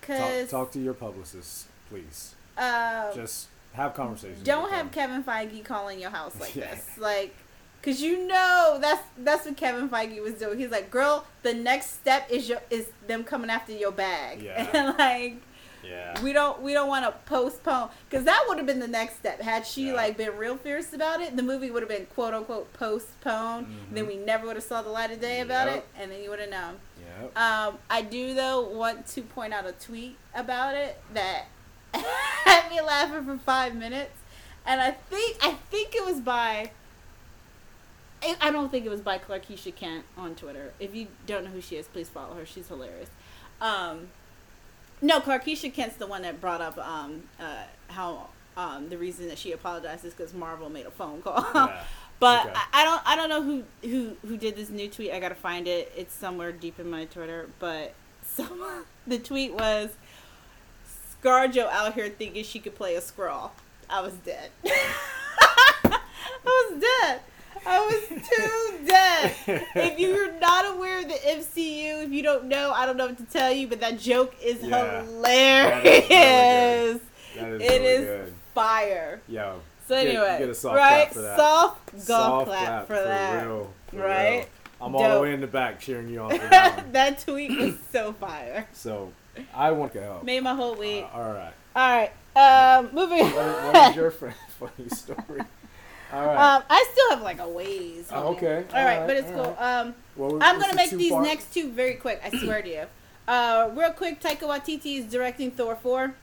S2: Talk,
S3: cause
S2: talk to your publicist, please.
S3: uh,
S2: Just have conversations.
S3: don't have. Kevin Feige calling your house like (laughs)
S2: Yeah.
S3: this, like, cause you know that's that's what Kevin Feige was doing. He's like, "Girl, the next step is your is them coming after your bag,"
S2: Yeah. (laughs)
S3: and like
S2: Yeah.
S3: we don't we don't want to postpone because that would have been the next step had she
S2: Yeah.
S3: like been real fierce about it. The movie would have been quote unquote postponed. Then
S2: Mhm.
S3: we never would have saw the light of day about
S2: Yep.
S3: it, and then you would have known.
S2: Yep.
S3: Um, I do though want to point out a tweet about it that (laughs) had me laughing for five minutes, and I think I think it was by. I I don't think it was by Clarkisha Kent on Twitter. If you don't know who she is, please follow her. She's hilarious. Um, no, Clarkisha Kent's the one that brought up um, uh, how um, the reason that she apologized is because Marvel made a phone call.
S2: Yeah. (laughs)
S3: But
S2: Okay.
S3: I, I don't I don't know who, who who did this new tweet. I gotta find it. It's somewhere deep in my Twitter. But (laughs) some the tweet was ScarJo out here thinking she could play a Skrull. I was dead. (laughs) I was dead. I was too dead. If you're not aware of the MCU, if you don't know, I don't know what to tell you. But that joke is
S2: Yeah.
S3: hilarious.
S2: That is
S3: It
S2: really
S3: is
S2: good.
S3: fire.
S2: Yo.
S3: So anyway,
S2: get a soft
S3: right?
S2: clap for that.
S3: Soft golf
S2: Soft
S3: clap, for that.
S2: real. for
S3: Right?
S2: real. I'm all the way in the back cheering you on for (laughs) that
S3: that tweet was so fire.
S2: So I want to help.
S3: Made my whole week.
S2: Uh, all right.
S3: All right. Um, moving.
S2: What, what is your friend funny story? (laughs) All right.
S3: Um, I still have like a ways.
S2: Oh,
S3: homie.
S2: okay.
S3: All right,
S2: Alright,
S3: but it's
S2: alright.
S3: cool. Um,
S2: Well,
S3: I'm gonna make these
S2: part-
S3: next two very quick. I swear to you. Uh, real quick, Taika Waititi is directing Thor 4.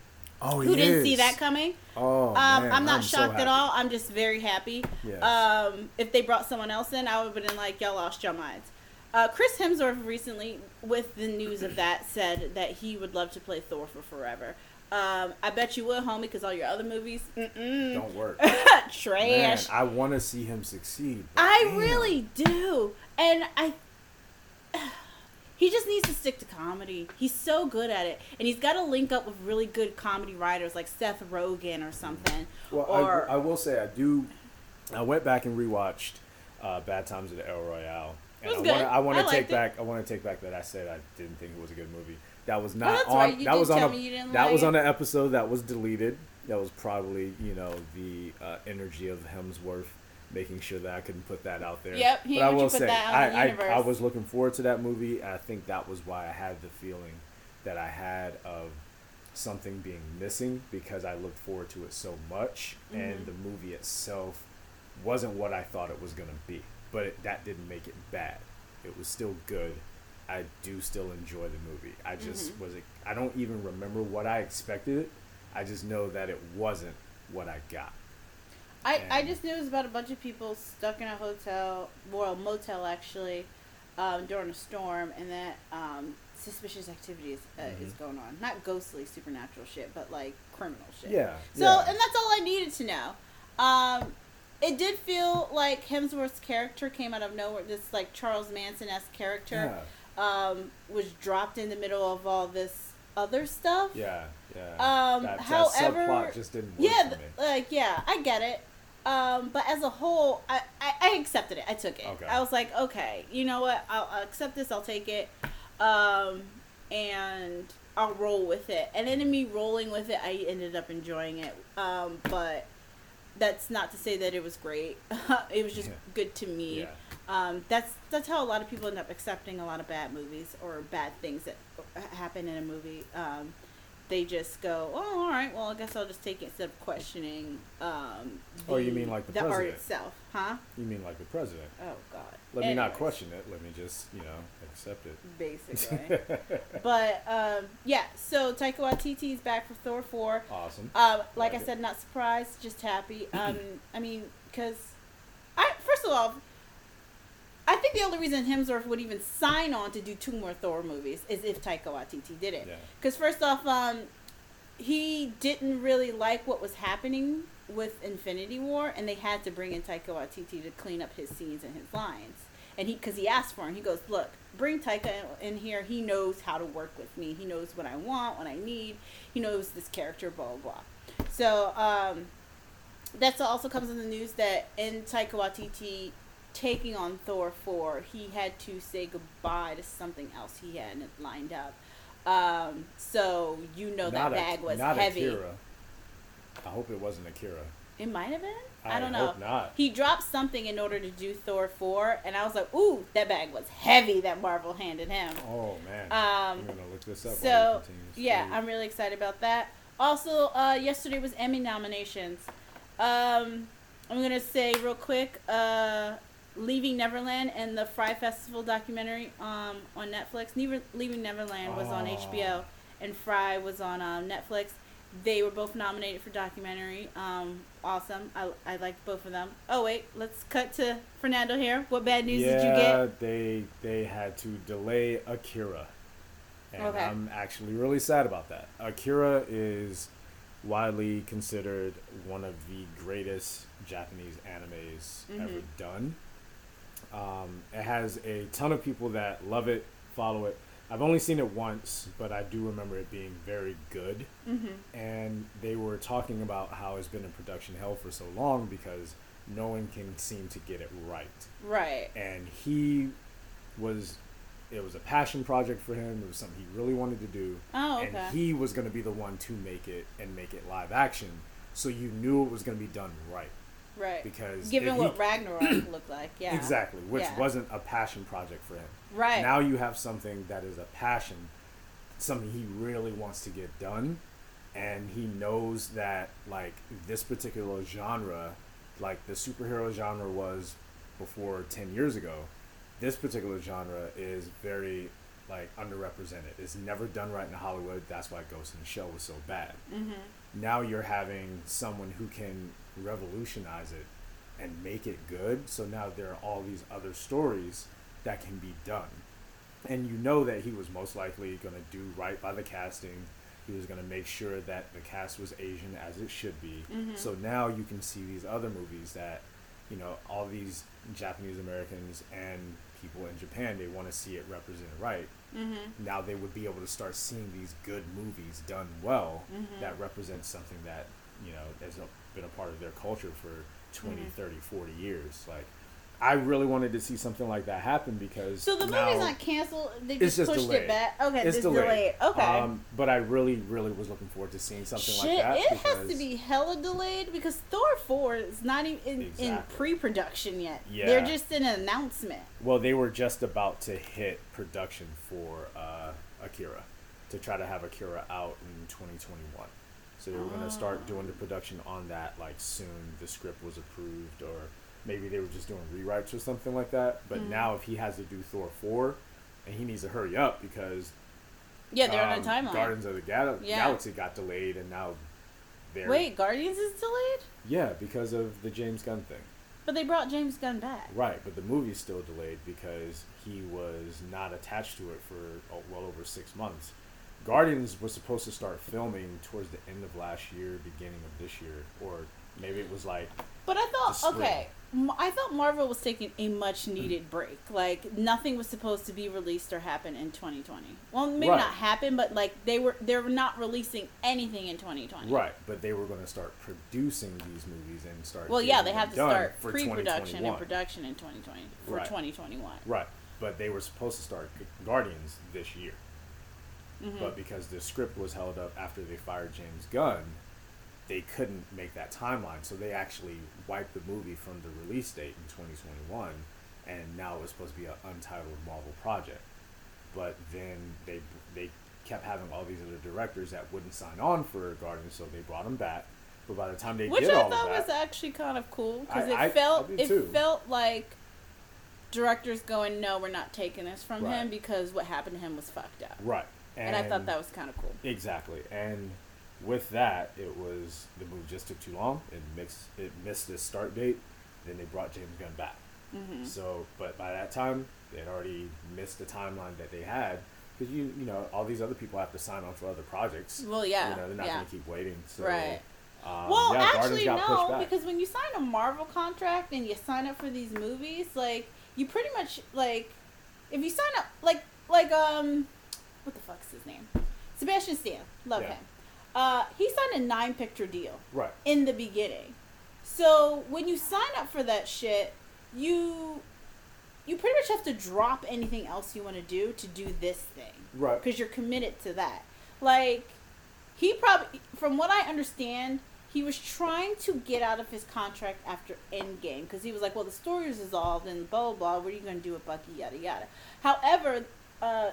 S2: Oh,
S3: Who
S2: he
S3: didn't see that coming?
S2: Oh,
S3: Um,
S2: man,
S3: I'm not
S2: so
S3: shocked at all. I'm just very happy.
S2: Yes.
S3: Um, if they brought someone else in, I would have been like, y'all lost your minds. Uh, Chris Hemsworth recently, with the news of that, said that he would love to play Thor for forever. Um, I bet you would, homie, because all your other movies, mm-mm,
S2: Don't work. (laughs) Man,
S3: trash.
S2: I want to see him succeed.
S3: I
S2: damn.
S3: really do, and I, (sighs) He just needs to stick to comedy. He's so good at it, and he's got to link up with really good comedy writers like Seth Rogen or something.
S2: Well,
S3: or
S2: I, I will say I do. I went back and rewatched uh, Bad Times at the El Royale. And
S3: It was
S2: I
S3: good.
S2: wanna- I want to take
S3: it.
S2: back. I want to take back that I said I didn't think it was a good movie. That was
S3: Oh,
S2: not on.
S3: right.
S2: That was on a.
S3: me you didn't
S2: that
S3: like
S2: was
S3: it.
S2: on an episode that was deleted. That was probably you know the uh, energy of Hemsworth making sure that I couldn't put that out there.
S3: Yep, he
S2: but I will
S3: put
S2: say I, I I was looking forward to that movie. And I think that was why I had the feeling that I had of something being missing because I looked forward to it so much,
S3: Mm-hmm.
S2: and the movie itself wasn't what I thought it was gonna be. But it, that didn't make it bad. It was still good. I do still enjoy the movie. I just
S3: Mm-hmm.
S2: was. I don't even remember what I expected it. I just know that it wasn't what I got.
S3: I, I just knew it was about a bunch of people stuck in a hotel, well, motel actually, um, during a storm, and that um, suspicious activity is, uh, is
S2: Mhm.
S3: going on. Not ghostly supernatural shit, but like criminal shit.
S2: Yeah.
S3: So,
S2: yeah.
S3: and that's all I needed to know. Um, it did feel like Hemsworth's character came out of nowhere. This like Charles Manson esque character um, was dropped in the middle of all this other stuff.
S2: Yeah. Yeah.
S3: Um,
S2: that,
S3: however-
S2: subplot just didn't work
S3: Yeah,
S2: for me.
S3: like yeah, I get it. Um, but as a whole, I, I, I accepted it. I took it.
S2: Okay.
S3: I was like, okay, you know what? I'll, I'll accept this. I'll take it. Um, and I'll roll with it. And then in me rolling with it, I ended up enjoying it. Um, but that's not to say that it was great. (laughs) it was just
S2: Yeah.
S3: good to me.
S2: Yeah.
S3: Um, that's that's how a lot of people end up accepting a lot of bad movies or bad things that happen in a movie. Um, they just go, oh, all right, well, I guess I'll just take it instead of questioning. Um,
S2: Oh, you mean like the
S3: art
S2: president?
S3: itself, huh?
S2: You mean like the president?
S3: Oh God.
S2: Let me not question it. Let me just, you know, accept it.
S3: Basically, (laughs) but um, yeah. So Taika Waititi is back for Thor four.
S2: Awesome.
S3: Um, like I
S2: Like it.
S3: said, not surprised, just happy. Um, (clears throat) I mean, because I first of all, I think the only reason Hemsworth would even sign on to do two more Thor movies is if Taika Waititi did it.
S2: Yeah.
S3: Because first off, um, he didn't really like what was happening with Infinity War, and they had to bring in Taika Waititi to clean up his scenes and his lines. And he, because he asked for him, he goes, "Look, bring Taika in here. He knows how to work with me. He knows what I want, what I need. He knows this character, blah blah blah." So um, that also comes in the news that in Taika Waititi taking on Thor 4, he had to say goodbye to something else he hadn't lined up. Um, so you know that
S2: not
S3: bag
S2: a,
S3: was
S2: not
S3: heavy.
S2: Akira. I hope it wasn't Akira.
S3: It might have been. I,
S2: I
S3: don't know.
S2: hope not.
S3: He dropped something in order to do Thor 4, and I was like, ooh, that bag was heavy that Marvel handed him.
S2: Oh man.
S3: Um,
S2: I'm gonna look this up.
S3: so yeah. I'm really excited about that. Also, uh, yesterday was Emmy nominations. Um, I'm gonna say real quick, uh, Leaving Neverland and the Fyre Festival documentary um, on Netflix. Never, Leaving Neverland was on
S2: Oh.
S3: HBO, and Fyre was on um, Netflix. They were both nominated for documentary. Um, awesome. I, I liked both of them. Oh wait, let's cut to Fernando here. What bad news
S2: yeah,
S3: did you get?
S2: they they had to delay Akira, and
S3: Okay.
S2: I'm actually really sad about that. Akira is widely considered one of the greatest Japanese animes ever
S3: Mhm.
S2: done. Um, it has a ton of people that love it, follow it. I've only seen it once, but I do remember it being very good.
S3: Mm-hmm.
S2: And they were talking about how it's been in production hell for so long because no one can seem to get it right
S3: Right.
S2: and he was it was a passion project for him it was something he really wanted to do
S3: Oh, okay.
S2: and he was going to be the one to make it and make it live action so you knew it was going to be done right
S3: right.
S2: because
S3: Given what
S2: he,
S3: Ragnarok (clears throat) looked like, yeah.
S2: exactly which
S3: Yeah.
S2: wasn't a passion project for him
S3: Right.
S2: now you have something that is a passion something he really wants to get done and he knows that like this particular genre like the superhero genre was before 10 years ago this particular genre is very like underrepresented it's never done right in hollywood that's why ghost in the shell was so bad
S3: mm-hmm.
S2: now you're having someone who can revolutionize it and make it good. So now there are all these other stories that can be done. And you know that he was most likely going to do right by the casting. He was going to make sure that the cast was Asian as it should be.
S3: Mhm.
S2: So now you can see these other movies that, you know, all these Japanese Americans and people in Japan, they want to see it represented right.
S3: Mm-hmm.
S2: now they would be able to start seeing these good movies done well
S3: Mm-hmm.
S2: that represent something that you know has a- been a part of their culture for 20
S3: Mm-hmm.
S2: 30 40 years like i really wanted to see something like that happen because
S3: So the
S2: now
S3: movie's not canceled. They just,
S2: just
S3: pushed
S2: delayed.
S3: it back. Okay,
S2: it's delayed.
S3: delayed. Okay.
S2: um, but i really really was looking forward to seeing something
S3: Shit,
S2: like that
S3: it has to be hella delayed because Thor four is not even in, in pre-production yet.
S2: Yeah.
S3: They're just in an announcement.
S2: well they were just about to hit production for uh, akira to try to have akira out in 2021 so they were going to start doing the production on that like soon the script was approved or maybe they were just doing rewrites or something like that but now if he has to do thor 4 and he needs to hurry up because
S3: Yeah, they're on
S2: um,
S3: a timeline.
S2: guardians of the Gal-
S3: Yeah.
S2: galaxy got delayed and now they're
S3: Wait, Guardians is delayed,
S2: yeah because of the james gunn thing
S3: but they brought James Gunn back.
S2: Right, but the movie's still delayed because he was not attached to it for oh, well over six months. Guardians was supposed to start filming towards the end of last year, beginning of this year, or maybe it was like
S3: But I thought, okay, I thought Marvel was taking a much needed break. Like nothing was supposed to be released or happen in 2020. Well, maybe
S2: Right.
S3: not happen, but like they were they were not releasing anything in 2020.
S2: right, but they were going to start producing these movies and start.
S3: Well, yeah, they have to start pre-production and production in 2020 for
S2: Right.
S3: 2021.
S2: Right, but they were supposed to start Guardians this year,
S3: Mm-hmm.
S2: but because the script was held up after they fired James Gunn, they couldn't make that timeline. So they actually wiped the movie from the release date in 2021, and now it was supposed to be an untitled Marvel project. But then they they kept having all these other directors that wouldn't sign on for Guardians, so they brought them back. But by the time they
S3: Which
S2: did
S3: I
S2: all
S3: thought
S2: that,
S3: was actually kind of cool because it
S2: I-
S3: felt it
S2: too.
S3: felt like directors going, "No, we're not taking this from
S2: Right.
S3: him because what happened to him was fucked up."
S2: right,
S3: And, I thought that was kind of cool.
S2: Exactly, and with that, it was the move just took too long. It mixed it missed its start date. Then they brought James Gunn back.
S3: Mm-hmm.
S2: So, but by that time, they had already missed the timeline that they had because you you know all these other people have to sign on for other projects.
S3: Well, yeah,
S2: you know they're not
S3: yeah.
S2: going to keep waiting. So,
S3: Right.
S2: Um,
S3: Well,
S2: yeah,
S3: actually,
S2: Guardians got pushed
S3: no, because when you sign a Marvel contract and you sign up for these movies, like you pretty much like if you sign up like like um what the fuck's his name? Sebastian Stan, love
S2: Yeah.
S3: him. Uh, he signed a nine picture deal
S2: right,
S3: in the beginning. So when you sign up for that shit, you you pretty much have to drop anything else you want to do to do this thing
S2: right,
S3: because you're committed to that. Like, he probably, from what I understand, he was trying to get out of his contract after Endgame because he was like, well, the story is resolved and blah, blah, blah. What are you going to do with Bucky, yada, yada. However, uh,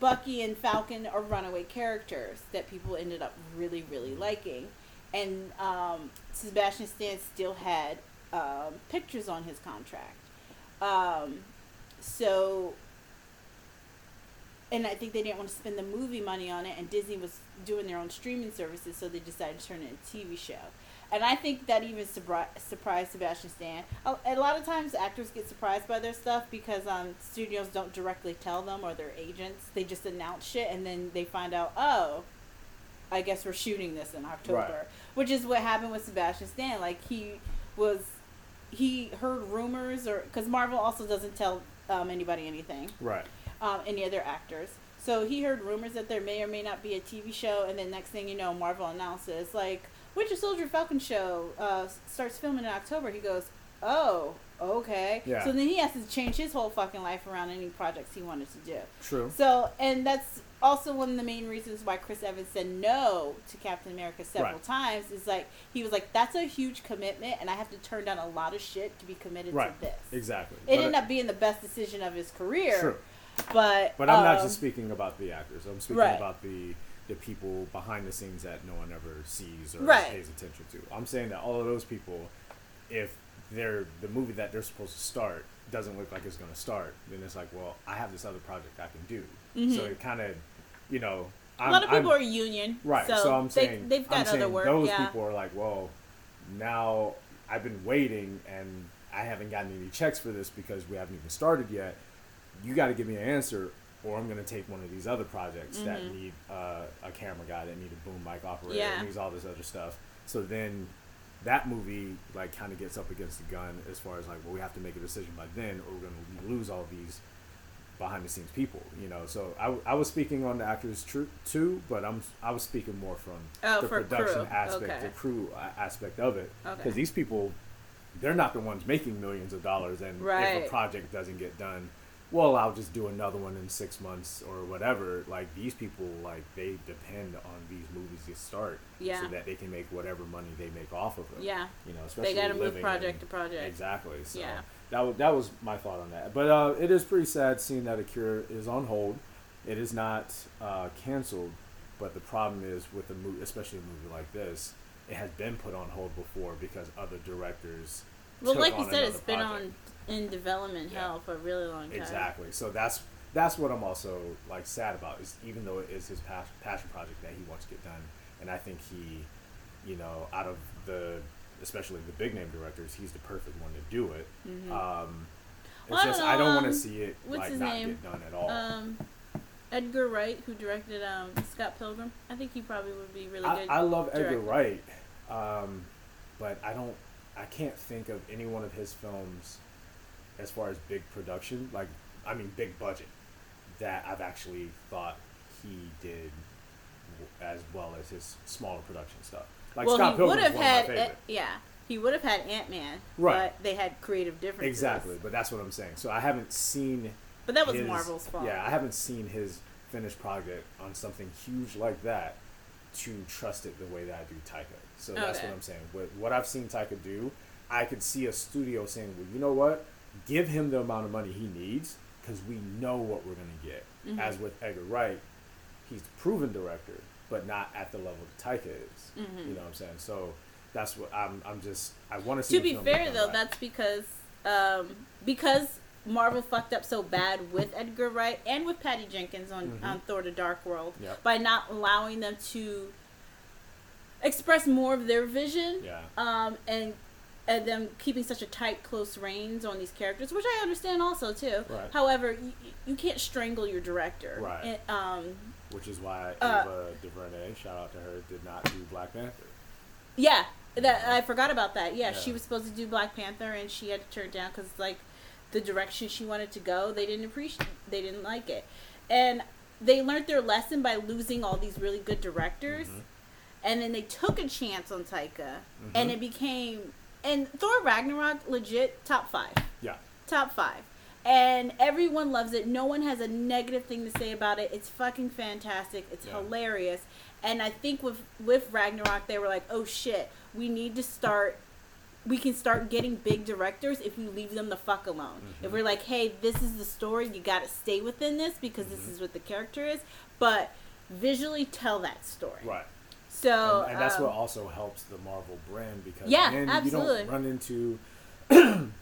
S3: Bucky and Falcon are runaway characters that people ended up really, really liking. And um, Sebastian Stan still had um, pictures on his contract. Um, so and I think they didn't want to spend the movie money on it, and Disney was doing their own streaming services, so they decided to turn it into a TV show. And I think that even surpri- surprised Sebastian Stan. A, a lot of times, actors get surprised by their stuff because um, studios don't directly tell them or their agents. They just announce shit, and then they find out, oh, I guess we're shooting this in October,
S2: Right.
S3: which is what happened with Sebastian Stan. Like he was, he heard rumors, or because Marvel also doesn't tell um, anybody anything
S2: right,
S3: um, any other actors. So he heard rumors that there may or may not be a TV show, and then next thing you know, Marvel announces like Winter Soldier Falcon show uh, starts filming in October. He goes, "Oh, okay."
S2: Yeah.
S3: So then he has to change his whole fucking life around any projects he wanted to do.
S2: true.
S3: So, and that's also one of the main reasons why Chris Evans said no to Captain America several
S2: Right.
S3: times. Is like he was like, "That's a huge commitment, and I have to turn down a lot of shit to be committed
S2: Right,
S3: to this."
S2: exactly.
S3: It
S2: But-
S3: ended up being the best decision of his career.
S2: True.
S3: But
S2: But I'm not
S3: um,
S2: just speaking about the actors. I'm speaking
S3: Right.
S2: about the the people behind the scenes that no one ever sees or
S3: Right.
S2: pays attention to. I'm saying that all of those people, if they're the movie that they're supposed to start doesn't look like it's going to start, then it's like, well, I have this other project I can do. So it kind of, you know,
S3: Mm-hmm. a
S2: I'm,
S3: lot of people
S2: I'm,
S3: are union,
S2: right.
S3: So,
S2: So, I'm saying
S3: they've got
S2: I'm
S3: other work.
S2: those
S3: yeah,
S2: people are like, well, now I've been waiting and I haven't gotten any checks for this because we haven't even started yet. You got to give me an answer, or I'm going to take one of these other projects that need uh, a camera guy, that need a boom mic operator,
S3: Mm-hmm. Yeah.
S2: that needs all this other stuff. So then that movie like kind of gets up against the gun as far as like, well, we have to make a decision by then, or we're going to lose all these behind the scenes people. You know, so I, I was speaking on the actors tr- too, but I'm I was speaking more from
S3: Oh,
S2: the production
S3: crew.
S2: aspect,
S3: Okay.
S2: the crew aspect of it,
S3: Okay.
S2: because these people, they're not the ones making millions of dollars, and if a project doesn't get done. Well, I'll just do another one in six months or whatever. Like these people, like they depend on these movies to start,
S3: Yeah.
S2: so that they can make whatever money they make off of them.
S3: Yeah.
S2: you know, especially
S3: They got to move
S2: living
S3: project
S2: in-
S3: to project.
S2: Exactly. So
S3: Yeah.
S2: that was that was my thought on that. But uh, it is pretty sad seeing that Akira is on hold. It is not uh, canceled, but the problem is with a movie, especially a movie like this, it has been put on hold before because other directors.
S3: Well, like you said, it's been
S2: project.
S3: on in development
S2: Yeah.
S3: hell for a really long time.
S2: Exactly. So that's that's what I'm also like sad about is even though it is his pas- passion project that he wants to get done, and I think he, you know, out of the especially the big name directors, he's the perfect one to do it. Um,
S3: Mm-hmm. Well,
S2: it's
S3: I
S2: just I don't want
S3: um,
S2: to see it like not
S3: name?
S2: get done at all.
S3: Um, Edgar Wright, who directed um, Scott Pilgrim, I think he probably would be really
S2: I,
S3: good.
S2: I love Edgar. Wright, um, but I don't. I can't think of any one of his films, as far as big production, like I mean big budget, that I've actually thought he did as well as his smaller production stuff. Like
S3: well,
S2: Scott
S3: he would have had, eh, yeah, he would have had Ant Man,
S2: Right.
S3: But they had creative differences.
S2: Exactly, but that's what I'm saying. So I haven't seen.
S3: But that was
S2: his-
S3: Marvel's fault.
S2: Yeah, I haven't seen his finished project on something huge like that to trust it the way that I do Taika. So that's
S3: Okay.
S2: what I'm saying. What, what I've seen Taika do, I could see a studio saying, well, you know what? Give him the amount of money he needs because we know what we're going to get.
S3: Mm-hmm.
S2: As with Edgar Wright, he's a proven director, but not at the level that Taika is.
S3: Mm-hmm.
S2: You know what I'm saying? So that's what I'm, I'm just, I want to see
S3: to be fair though,
S2: right.
S3: that's because um, because Marvel fucked up so bad with Edgar Wright and with Patty Jenkins on,
S2: Mhm.
S3: on Thor: The Dark World
S2: Yep.
S3: by not allowing them to express more of their vision
S2: Yeah.
S3: um, and and them keeping such a tight, close reins on these characters, which I understand also too.
S2: Right.
S3: However, you, you can't strangle your director.
S2: Right.
S3: And, um,
S2: Which is why
S3: Uh,
S2: Ava DuVernay, shout out to her, did not do Black Panther.
S3: Yeah, that I forgot about that. Yeah,
S2: Yeah.
S3: she was supposed to do Black Panther, and she had to turn it down because like the direction she wanted to go, they didn't appreciate, they didn't like it, and they learned their lesson by losing all these really good directors,
S2: Mhm.
S3: And then they took a chance on Taika,
S2: Mm-hmm.
S3: and it became and Thor Ragnarok legit top five,
S2: Yeah.
S3: top five. And everyone loves it. No one has a negative thing to say about it. It's fucking fantastic. It's
S2: Yeah.
S3: hilarious. And I think with with Ragnarok, they were like, "Oh shit, we need to start. We can start getting big directors if we leave them the fuck alone. If
S2: Mm-hmm.
S3: we're like, hey, this is the story. You got to stay within this because this
S2: Mm-hmm.
S3: is what the character is. But visually tell that story.
S2: Right.
S3: So
S2: and, and that's
S3: um,
S2: what also helps the Marvel brand because
S3: Yeah,
S2: then
S3: absolutely.
S2: you don't run into (clears throat)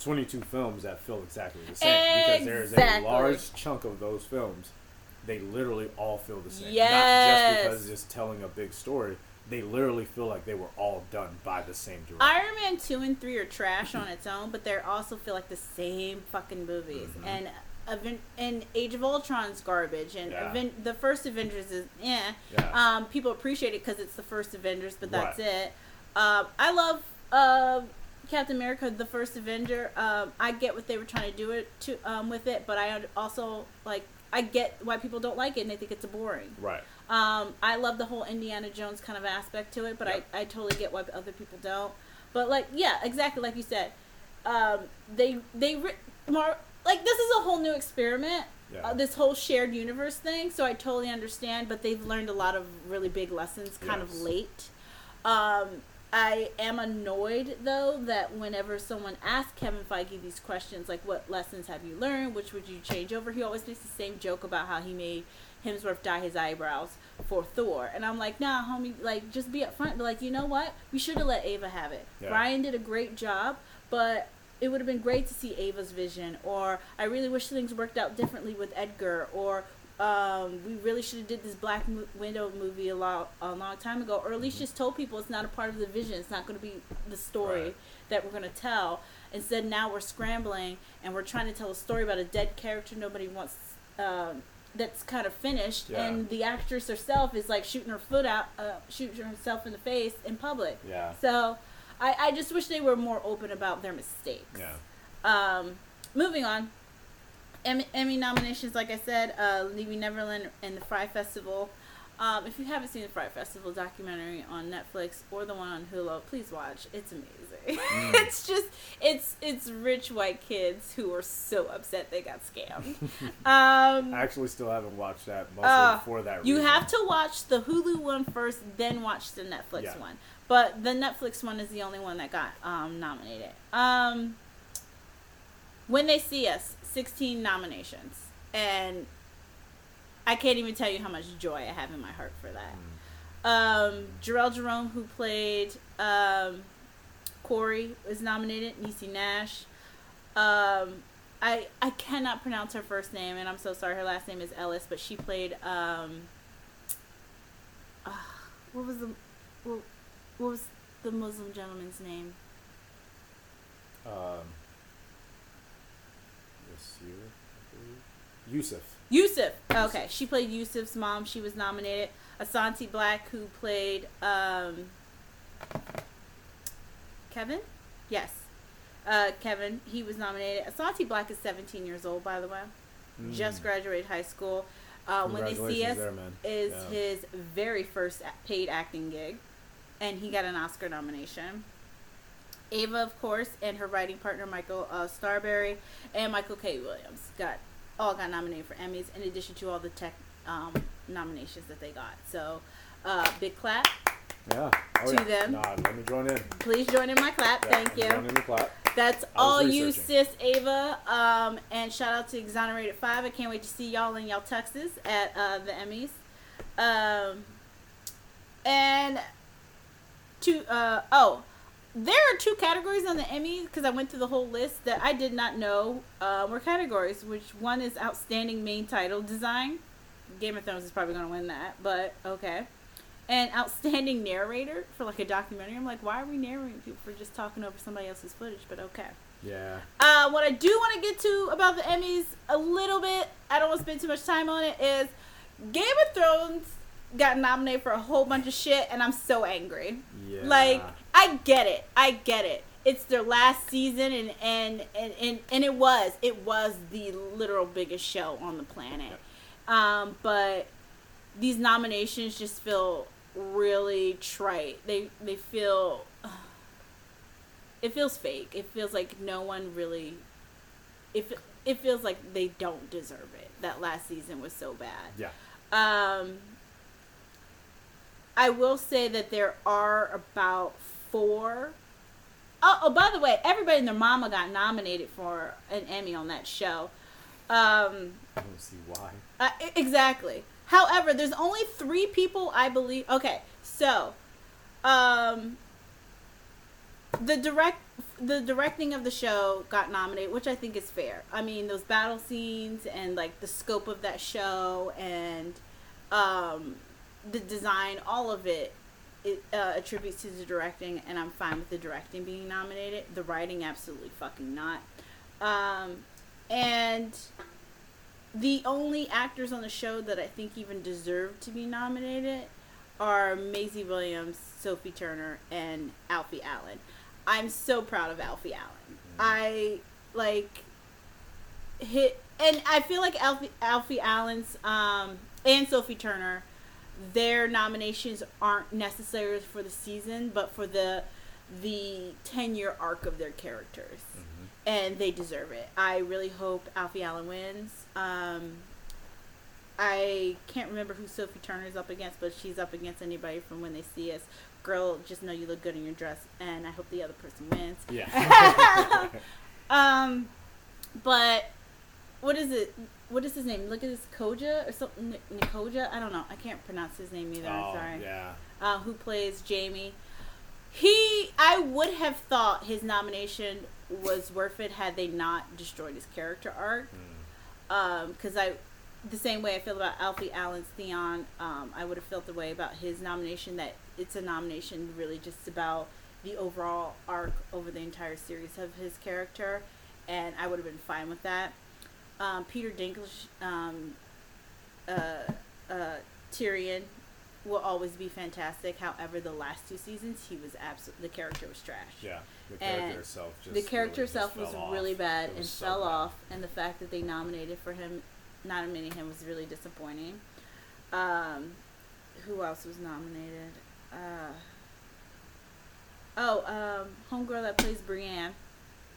S2: 22 films that feel exactly the same because there is a large chunk of those films they literally all feel the same. Not
S3: Yes.
S2: just because it's just telling a big story. They literally feel like they were all done by the same director.
S3: Iron Man two and three are trash on its own, but they also feel like the same fucking movies.
S2: Mhm.
S3: And Aven- and Age of Ultron's garbage, and
S2: Yeah.
S3: Aven- the first Avengers is eh.
S2: Yeah.
S3: Um, people appreciate it because it's the first Avengers, but that's
S2: Right.
S3: it. Um, I love uh, Captain America, the first Avenger. Um, I get what they were trying to do it to um, with it, but I also like I get why people don't like it and they think it's boring.
S2: right.
S3: Um, I love the whole Indiana Jones kind of aspect to it, but
S2: Yep.
S3: I, I totally get why other people don't. But like, yeah, exactly like you said, um, they they more like this is a whole new experiment.
S2: Yeah.
S3: Uh, this whole shared universe thing, so I totally understand. But they've learned a lot of really big lessons kind of late. Um, I am annoyed though that whenever someone asks Kevin Feige these questions, like what lessons have you learned, which would you change over, he always makes the same joke about how he made Hemsworth dye his eyebrows for Thor, and I'm like, nah, homie, like just be upfront, be like, you know what, we should have let Ava have it.
S2: Yeah.
S3: Ryan did a great job, but it would have been great to see Ava's vision, or I really wish things worked out differently with Edgar, or um, we really should have did this Black Mo- Widow movie a lot a long time ago, or at least just told people it's not a part of the vision. It's not going to be the story
S2: Right.
S3: that we're going to tell. Instead, now we're scrambling and we're trying to tell a story about a dead character nobody wants. Um, that's kind of finished,
S2: Yeah.
S3: and the actress herself is like shooting her foot out, uh, shooting herself in the face in public.
S2: Yeah.
S3: So, I, I just wish they were more open about their mistakes.
S2: Yeah.
S3: Um, moving on. Emmy, Emmy nominations, like I said, uh, Leaving Neverland and the Fyre Festival. Um, if you haven't seen the Fyre Festival documentary on Netflix or the one on Hulu, please watch. It's amazing. (laughs) it's just it's it's rich white kids who are so upset they got scammed. (laughs) Um,
S2: I actually still haven't watched that mostly
S3: uh,
S2: for that
S3: you have to watch the Hulu one first, then watch the Netflix
S2: Yeah.
S3: one. But the Netflix one is the only one that got um, nominated. Um, when they see us, sixteen nominations, and I can't even tell you how much joy I have in my heart for that. Um, Jharrel Jerome, who played um, Corey, was nominated. Niecy Nash. Um, I I cannot pronounce her first name, and I'm so sorry. Her last name is Ellis, but she played. Um, ah, what was the what, what was the Muslim gentleman's name?
S2: Um, Yasir, I believe. Yusuf.
S3: Yusuf. Okay, she played Yusuf's mom. She was nominated. Asante Blackk, who played um, Kevin. Yes, uh, Kevin. He was nominated. Asante Blackk is 17 years old, by the way. Just
S2: Mm.
S3: graduated high school. Uh, when they see us
S2: there,
S3: is
S2: Yeah.
S3: his very first paid acting gig, and he got an Oscar nomination. Ava, of course, and her writing partner Michael uh, Starrbury and Michael K. Williams got all got nominated for Emmys, in addition to all the tech um, nominations that they got. So, uh, big clap!
S2: Yeah. Oh,
S3: to
S2: yeah.
S3: them.
S2: Nah, let me join in.
S3: Please join in my clap.
S2: Yeah,
S3: Thank you.
S2: Join in the clap.
S3: That's all you, sis Ava. Um, and shout out to Exonerated Five. I can't wait to see y'all in y'all Texas at uh, the Emmys. Um, and two. Uh, oh, there are two categories on the Emmys because I went through the whole list that I did not know uh, were categories. Which one is outstanding main title design? Game of Thrones is probably going to win that, but okay. And outstanding narrator for like a documentary. I'm like, why are we narrating people for just talking over somebody else's footage? But okay.
S2: Yeah.
S3: Uh, what I do want to get to about the Emmys a little bit, I don't want to spend too much time on it, is Game of Thrones got nominated for a whole bunch of shit, and I'm so angry.
S2: Yeah.
S3: Like, I get it. I get it. It's their last season, and, and, and, and, and it was. It was the literal biggest show on the planet. Um, but these nominations just feel really trite. They they feel it feels fake. It feels like no one really it it feels like they don't deserve it. That last season was so bad.
S2: Yeah.
S3: Um, I will say that there are about four Oh, oh, by the way, everybody and their mama got nominated for an Emmy on that show. Um,
S2: I don't see why.
S3: uh, exactly. However, there's only three people I believe. Okay, so, um, the direct the directing of the show got nominated, which I think is fair. I mean, those battle scenes and like the scope of that show and um, the design, all of it, it uh, attributes to the directing, and I'm fine with the directing being nominated. The writing, absolutely fucking not. Um, and the only actors on the show that I think even deserve to be nominated are Maisie Williams, Sophie Turner, and Alfie Allen. I'm so proud of Alfie Allen. I like hit, and I feel like Alfie Alfie Allen's um, and Sophie Turner, their nominations aren't necessary for the season, but for the the ten year arc of their characters and they deserve it. I really hope Alfie Allen wins. Um, I can't remember who Sophie Turner's up against, but she's up against anybody from when they see us. Girl, just know you look good in your dress, and I hope the other person wins.
S2: Yeah. (laughs) (laughs)
S3: Um, but what is it? What is his name? Look at this Koja or something. Nikoja? I don't know. I can't pronounce his name either. I'm
S2: oh,
S3: sorry
S2: yeah.
S3: uh, who plays Jamie. He, I would have thought his nomination was worth it had they not destroyed his character arc. Because I, the same way I feel about Alfie Allen's Theon, um, I would have felt the way about his nomination. That it's a nomination really just about the overall arc over the entire series of his character, and I would have been fine with that. Um, Peter Dinklage, um, uh, uh, Tyrion, will always be fantastic. However, the last two seasons, he was absolutely the character was trash.
S2: Yeah, the
S3: And
S2: character itself just
S3: the character
S2: really
S3: itself was
S2: off.
S3: really bad
S2: It
S3: and
S2: so
S3: fell
S2: bad.
S3: off, and the fact that they nominated for him, not nominating him was really disappointing. Um, who else was nominated? Uh, oh, um, homegirl that plays Brienne.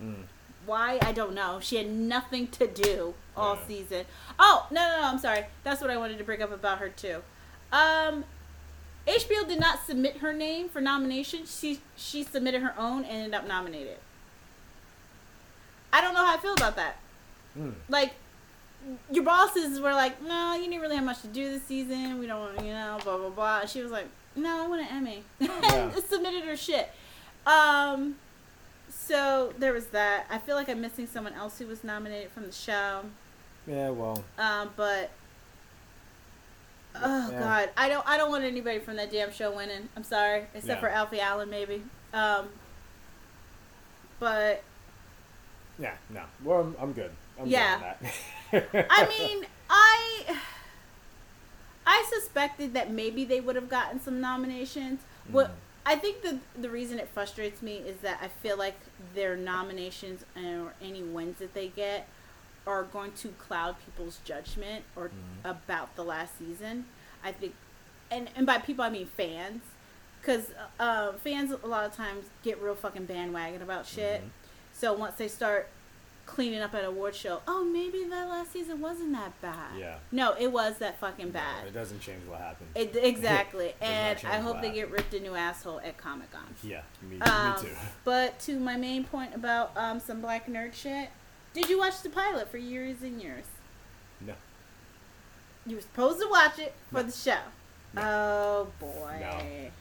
S2: Mm.
S3: Why I don't know. She had nothing to do all
S2: Yeah.
S3: season. Oh no no no! I'm sorry. That's what I wanted to bring up about her too. Um, HBO did not submit her name for nomination. She she submitted her own and ended up nominated. I don't know how I feel about that.
S2: Mm.
S3: Like your bosses were like, "No, you didn't really have much to do this season. We don't, want you know, blah blah blah." She was like, "No, I want an Emmy."
S2: Yeah.
S3: and submitted her shit. Um, so there was that. I feel like I'm missing someone else who was nominated from the show.
S2: Yeah, well,
S3: Um, but oh
S2: Yeah.
S3: god, I don't I don't want anybody from that damn show winning. I'm sorry, except
S2: Yeah.
S3: for Alfie Allen maybe. Um, but
S2: yeah, no. Well, I'm, I'm good. I'm
S3: Yeah.
S2: good that. (laughs)
S3: I (laughs) mean, I I suspected that maybe they would have gotten some nominations. What
S2: Mm.
S3: I think the the reason it frustrates me is that I feel like their nominations or any wins that they get are going to cloud people's judgment or
S2: Mhm.
S3: about the last season. I think, and and by people I mean fans, because uh, fans a lot of times get real fucking bandwagon about shit.
S2: Mhm.
S3: So once they start cleaning up at award show, oh maybe that last season wasn't that bad.
S2: Yeah.
S3: No, it was that fucking
S2: No,
S3: bad.
S2: it doesn't change what happened.
S3: It, exactly. (laughs) And I hope they get ripped a new asshole at Comic Con.
S2: yeah, me,
S3: Um,
S2: me too. (laughs)
S3: But to my main point about um, some black nerd shit, did you watch the pilot for years and years?
S2: No.
S3: You were supposed to watch it for
S2: No.
S3: the show.
S2: No.
S3: Oh boy.
S2: No.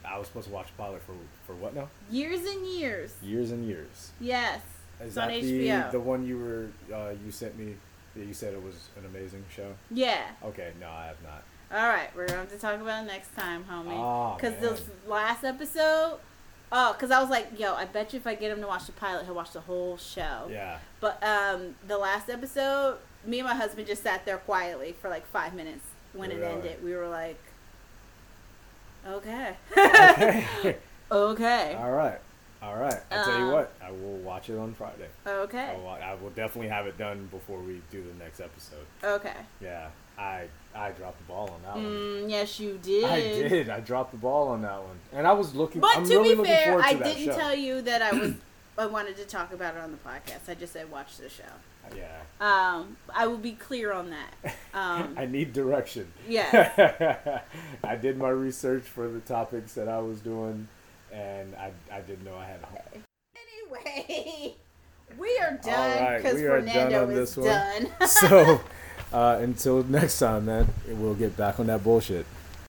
S2: I was supposed to watch the pilot for for what now?
S3: Years and years.
S2: Years and years.
S3: Yes.
S2: Is
S3: It's
S2: that
S3: on
S2: the
S3: HBO.
S2: the one you were uh, you sent me that you said it was an amazing show?
S3: Yeah.
S2: Okay, no, I have not.
S3: All right, we're going to have to talk about it next time, homie.
S2: Oh,
S3: Because
S2: man.
S3: this last episode, oh, because I was like, yo, I bet you if I get him to watch the pilot, he'll watch the whole show.
S2: Yeah.
S3: But um, the last episode, me and my husband just sat there quietly for like five minutes when it ended. We were like, okay,
S2: Okay. (laughs)
S3: okay, (laughs)
S2: All right. All right. I'll tell you
S3: Um,
S2: what. I will watch it on Friday.
S3: okay,
S2: I will, I will definitely have it done before we do the next episode.
S3: okay.
S2: Yeah. I I dropped the ball on that one.
S3: Mm, yes, you did.
S2: I did. I dropped the ball on that one, and I was looking.
S3: But
S2: I'm
S3: to
S2: really
S3: be fair, I didn't
S2: show.
S3: tell you that I was. (clears throat) I wanted to talk about it on the podcast. I just said watch the show.
S2: Yeah.
S3: Um, I will be clear on that. (laughs) Um,
S2: I need direction.
S3: Yeah. (laughs)
S2: I did my research for the topics that I was doing, and I, I didn't know I had.
S3: Anyway, (laughs) we are done because
S2: we are done
S3: Fernando
S2: on
S3: is
S2: this one.
S3: done. (laughs) (laughs)
S2: So, uh, until next time, man, we'll get back on that bullshit.